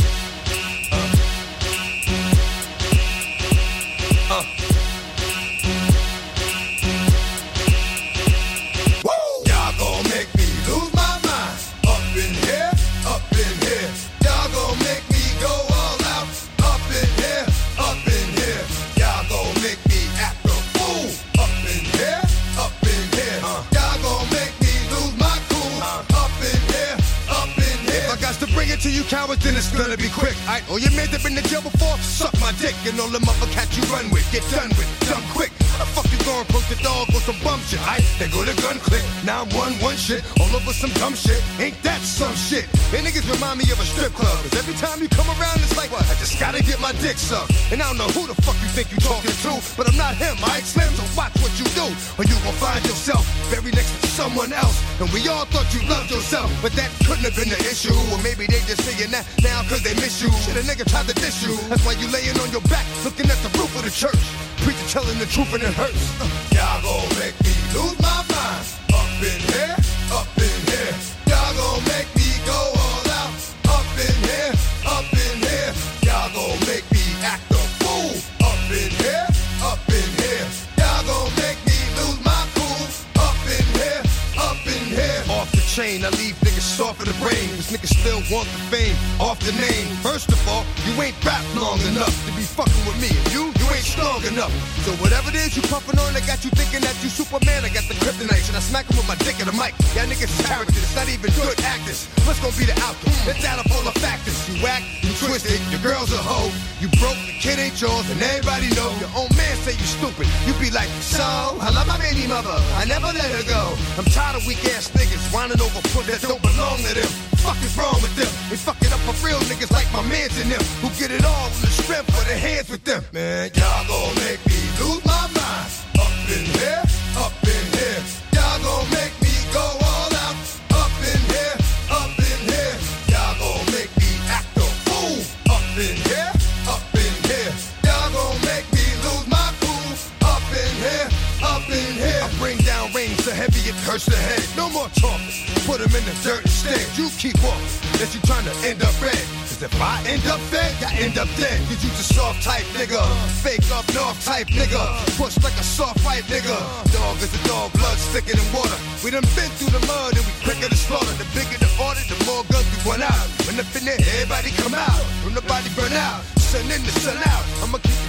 It to you cowards, then it's gonna be quick. I oh you made have been in jail before? Suck my dick and all the mother cats you run with. Get done with, done quick. How the fuck you gonna the dog on some bum shit? I they go to gun click. Now I'm one one shit all over some dumb shit. Ain't that some shit? And niggas remind me of a strip club. Cause every time you come around, it's like what? I just gotta get my dick sucked. And I don't know who the fuck you think you talking to, but I'm not him. I Slim, so watch what you do, or you gon' find yourself buried next to someone else. And we all thought you loved yourself, but that couldn't have been the issue. Or maybe they saying that now cause they miss you. Shit, a nigga tried to diss you. That's why you laying on your back, looking at the roof of the church. Preacher telling the truth and it hurts. Y'all gon' make me lose my mind. Up in here, up in here. Y'all gon' make me go all out. Up in here, up in here. Y'all gon' make me act a fool. Up in here, up in here. Y'all gon' make me lose my cool. Up in here, up in here. Off the chain, I leave niggas soft in the. Cause niggas still want the fame off the name. First of all, you ain't rap long enough to be fucking with me. You, you ain't strong enough. So whatever it is you puffin' on, I got you thinking that you Superman. I got the kryptonite. And I smack him with my dick in the mic. Y'all niggas characters, not even good actors. What's gonna be the outcome? Let's add up all the factors. You whack, you twisted, your girl's a hoe. You broke, the kid ain't yours, and everybody know. Your own man say you stupid. You be like, so, I love my baby mother. I never let her go. I'm tired of weak ass niggas whining over foot that don't belong to them. Fuck is wrong with them? They fuck it up for real niggas like my mans and them who get it all in the strength for the hands with them. Man, y'all gon' make me lose my mind. Up in here, up in here. Y'all gon' make me go all out. Up in here, up in here. Y'all gon' make me act a fool. Up in here, up in here. Y'all gon' make me lose my cool. Up in here, up in here. I bring down rain so heavy it hurts the head. No more talking. Put 'em in the dirt instead. You keep walking. Unless you trying to end up red. Cause if I end up dead, I end up dead. Cause you just soft type nigga. Fake up north type nigga. Push like a soft fight nigga. Dog is a dog, blood thicker than water. We done been through the mud and we quicker to slaughter. The bigger the order, the more guns we run out. When up in there, everybody come out. When the body burn out. Sun in the sun out. I'ma keep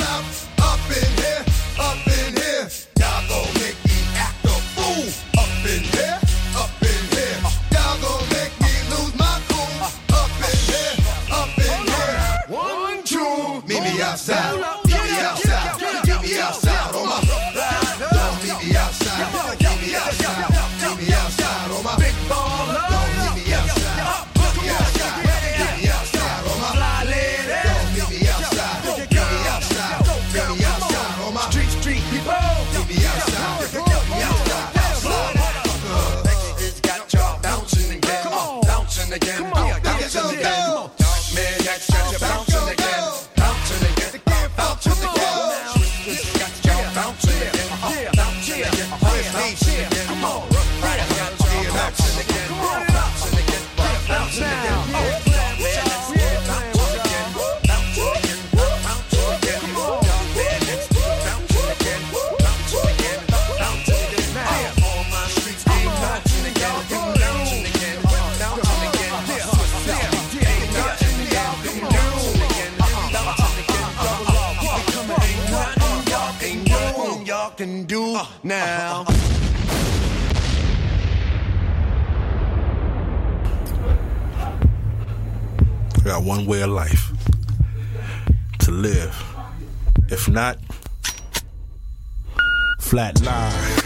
south, stop. Prestige. Come on. Y'all can do uh, uh, uh, now. I got one way of life to live. If not, flat line.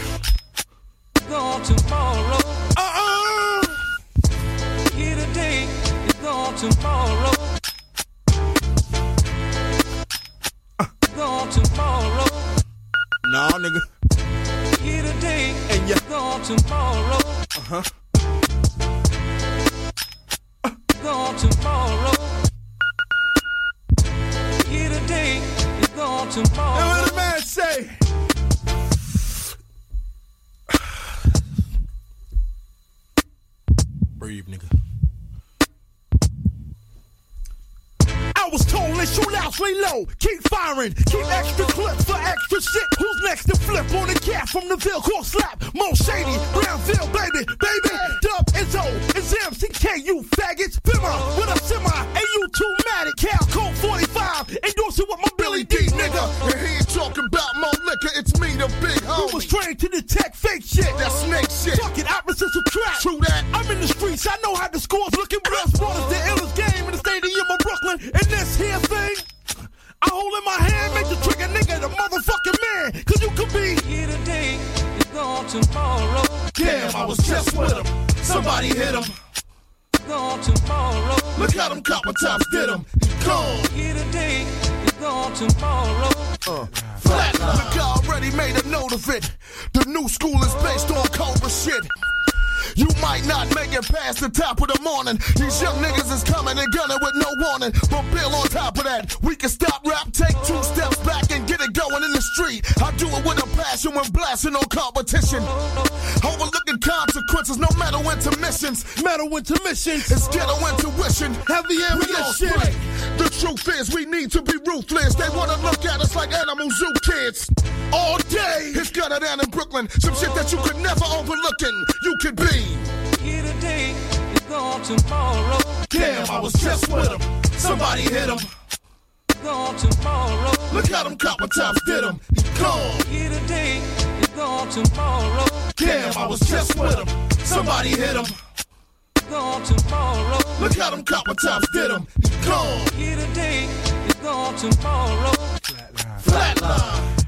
Intermissions. It's ghetto intuition. Heavy air We all spray. The truth is, we need to be ruthless. They wanna look at us like animal zoo kids. All day, it's gutter down in Brooklyn. Some shit that you could never overlooking. You could be. Here today is gone tomorrow. Damn, I was just with him. Somebody hit him. Gone tomorrow. Look how them copper tops did him. He gone. Here today is gone tomorrow. Damn, I was just with him. Somebody hit him. Gone tomorrow. Look how them copper tops did him. He gone. Here today is gone tomorrow. Flatline. Here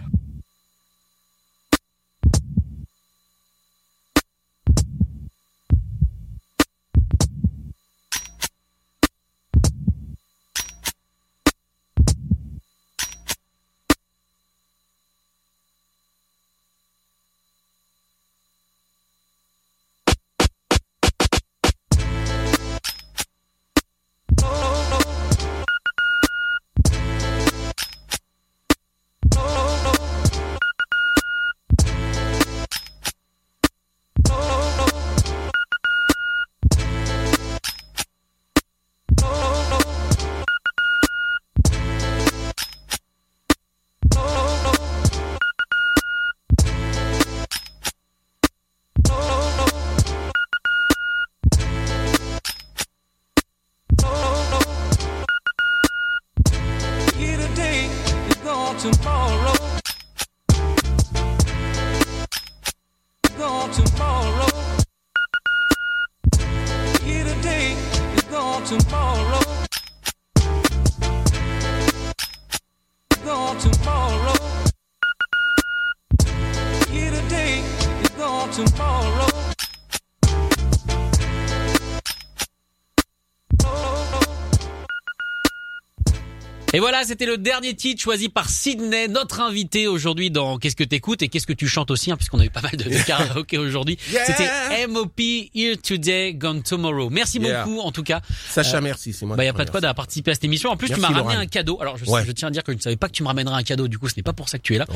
Et voilà, c'était le dernier titre choisi par Sydney, notre invité aujourd'hui dans Qu'est-ce que t'écoutes et qu'est-ce que tu chantes aussi, hein, puisqu'on a eu pas mal de, de karaoké aujourd'hui. Yeah. C'était MOP Here Today, Gone Tomorrow. Merci Yeah. beaucoup en tout cas. Sacha, merci, c'est moi Bah y a pas de quoi d'avoir participé à cette émission. En plus, tu m'as ramené Laurent. un cadeau. Alors je, Ouais. je tiens à dire que je ne savais pas que tu me ramènerais un cadeau. Du coup, ce n'est pas pour ça que tu es là.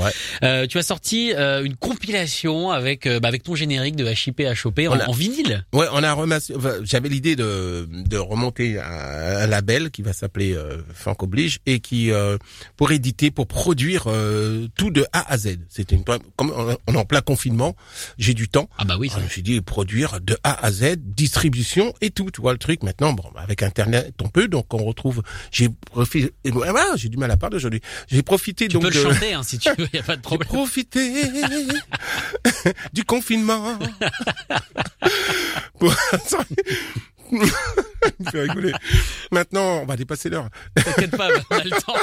Euh, tu as sorti euh, une compilation avec euh, bah, avec ton générique de HIP en, On a- en vinyle. Ouais, on a remassé. enfin, J'avais l'idée de de remonter un, un label qui va s'appeler euh, Funk Oblige et qui euh, pour éditer, pour produire euh, tout de A à Z. C'était une comme on est en plein confinement, j'ai du temps. Ah bah oui. Je me suis dit produire de A à Z, distribution et tout. Tu vois le truc. Maintenant, bon, avec Internet, on peut. Donc on retrouve. J'ai profité. Voilà, j'ai du mal à parler aujourd'hui. J'ai profité Tu donc peux le de- chanter hein, si tu veux. Y a pas de problème. profiter du confinement. Pour- fait rigoler. Maintenant, on va dépasser l'heure. T'inquiète pas, on a le temps.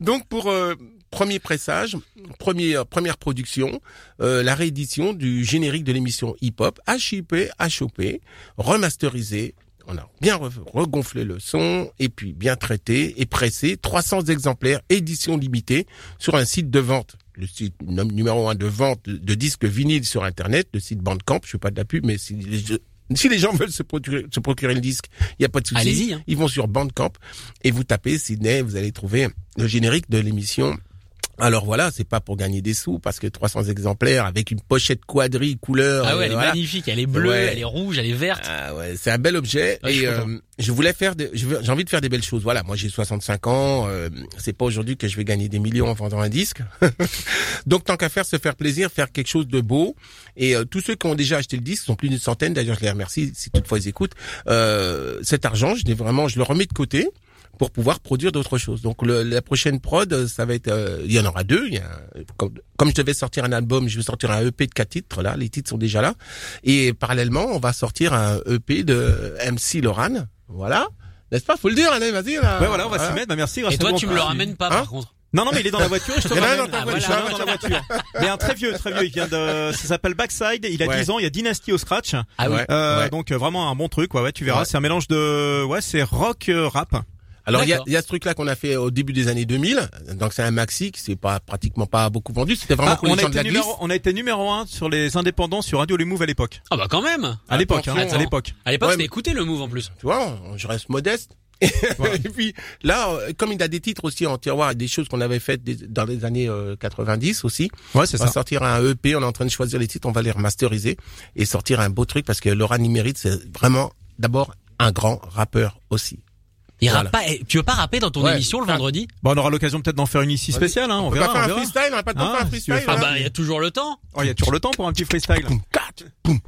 Donc pour euh, premier pressage, premier, première production, euh, la réédition du générique de l'émission Hip Hop, HIP, HOP, remasterisé. On a bien re- regonflé le son et puis bien traité et pressé. 300 exemplaires, édition limitée sur un site de vente. Le site num- numéro un de vente de, disques vinyles sur Internet, le site Bandcamp. Je fais pas de la pub, mais si les, si les gens veulent se procurer, se procurer le disque, il n'y a pas de souci. Allez-y, hein. Ils vont sur Bandcamp et vous tapez Sydney, vous allez trouver le générique de l'émission. Alors voilà, c'est pas pour gagner des sous parce que 300 exemplaires avec une pochette quadrille couleur. Ah ouais, euh, elle est magnifique. Elle est bleue, Ouais. elle est rouge, elle est verte. Ah ouais, c'est un bel objet Ouais, suis et euh, je voulais faire j'ai envie de faire des belles choses. Voilà, moi j'ai 65 ans, euh, c'est pas aujourd'hui que je vais gagner des millions en vendant un disque. Donc tant qu'à faire se faire plaisir, faire quelque chose de beau et euh, tous ceux qui ont déjà acheté le disque sont plus d'une centaine d'ailleurs, je les remercie si toutefois ils écoutent. Euh, cet argent, je l'ai vraiment je le remets de côté pour pouvoir produire d'autres choses. Donc le- la prochaine prod, euh, ça va être, euh, il y en aura deux. Il y a, comme, comme je devais sortir un album, je vais sortir un EP de quatre titres. Là, les titres sont déjà là. Et parallèlement, on va sortir un EP de MC Loran. Voilà, n'est-ce pas? Faut le dire, allez, vas-y là. Ouais, voilà, on va s'y mettre. Bah, merci. Et toi, tu me le ramènes pas, Hein par contre. Non, non, mais il est dans la voiture et je te ramène. dans ta Ah, voiture. voilà. Dans la voiture. Mais un très vieux, très vieux. Il vient de, ça s'appelle Backside. Il a Ouais. 10 ans. Il y a Dynasty au scratch. Ah. Ouais, Euh, ouais. donc euh, vraiment un bon truc. Ouais, ouais, tu verras. Ouais. C'est un mélange de, ouais, c'est rock euh, rap. Alors il y a, y a ce truc-là qu'on a fait au début des années 2000. Donc c'est un maxi qui s'est pas pratiquement pas beaucoup vendu. C'était vraiment Ah, pour les on a gens de la glisse. numéro, on a été numéro un sur les indépendants sur Radio Les Move à l'époque. Ah bah quand même. À l'époque, hein, à l'époque. À l'époque, Ouais, c'était le move en plus. Tu vois, je reste modeste. et puis là, euh, comme il a des titres aussi en tiroir et des choses qu'on avait faites dans les années euh, 90 aussi, Ouais, c'est on va ça. sortir un EP, on est en train de choisir les titres, on va les remasteriser et sortir un beau truc parce que Laura Nimérite, c'est vraiment d'abord un grand rappeur aussi. Il Voilà. rappe pas. eh, Tu veux pas rapper dans ton Ouais. émission le Ah. vendredi Bon, on aura l'occasion peut-être d'en faire une ici spéciale, hein. On, On verra. pas faire on un verra. freestyle, on n'a pas de temps Ah, un si freestyle. Ah hein. bah il y a toujours le temps. Oh, il y a toujours le temps pour un petit freestyle. Boum, boum.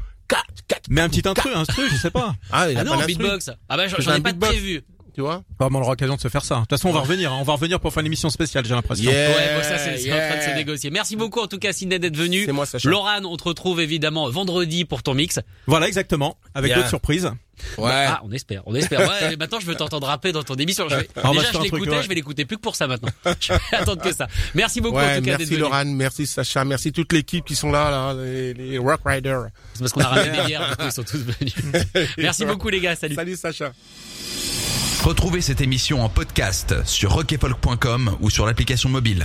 Mais un petit instru, un instru, je sais pas. Ah, il a Ah pas non, d'instru. beatbox. Ah bah j'en un ai pas de prévu. Tu vois. Ah, mais on aura l'occasion de se faire ça. De toute façon, on va revenir. hein. On va revenir pour faire une émission spéciale, j'ai l'impression. Yeah. Ouais, bon, ça, c'est en train de se négocier. Merci beaucoup, en tout cas, Sidney, d'être venu. C'est moi, Sacha. Laurent, on te retrouve évidemment vendredi pour ton mix. Voilà, exactement. Avec d'autres surprises. Ouais. Ah, on espère, on espère. Ouais, maintenant, je veux t'entendre rapper dans ton émission. Je vais, Ah, déjà, je l'écoutais, ouais. je vais l'écouter plus que pour ça maintenant. Je vais attendre que ça. Merci beaucoup, en Ouais, tout cas, merci. Laurent, merci Sacha, merci toute l'équipe qui sont là, là, les, les Rock Riders. C'est parce qu'on a ramené des bières, du coup, ils sont tous venus. Merci beaucoup, les gars. Salut. Salut Sacha. Retrouvez cette émission en podcast sur rockefolk.com ou sur l'application mobile.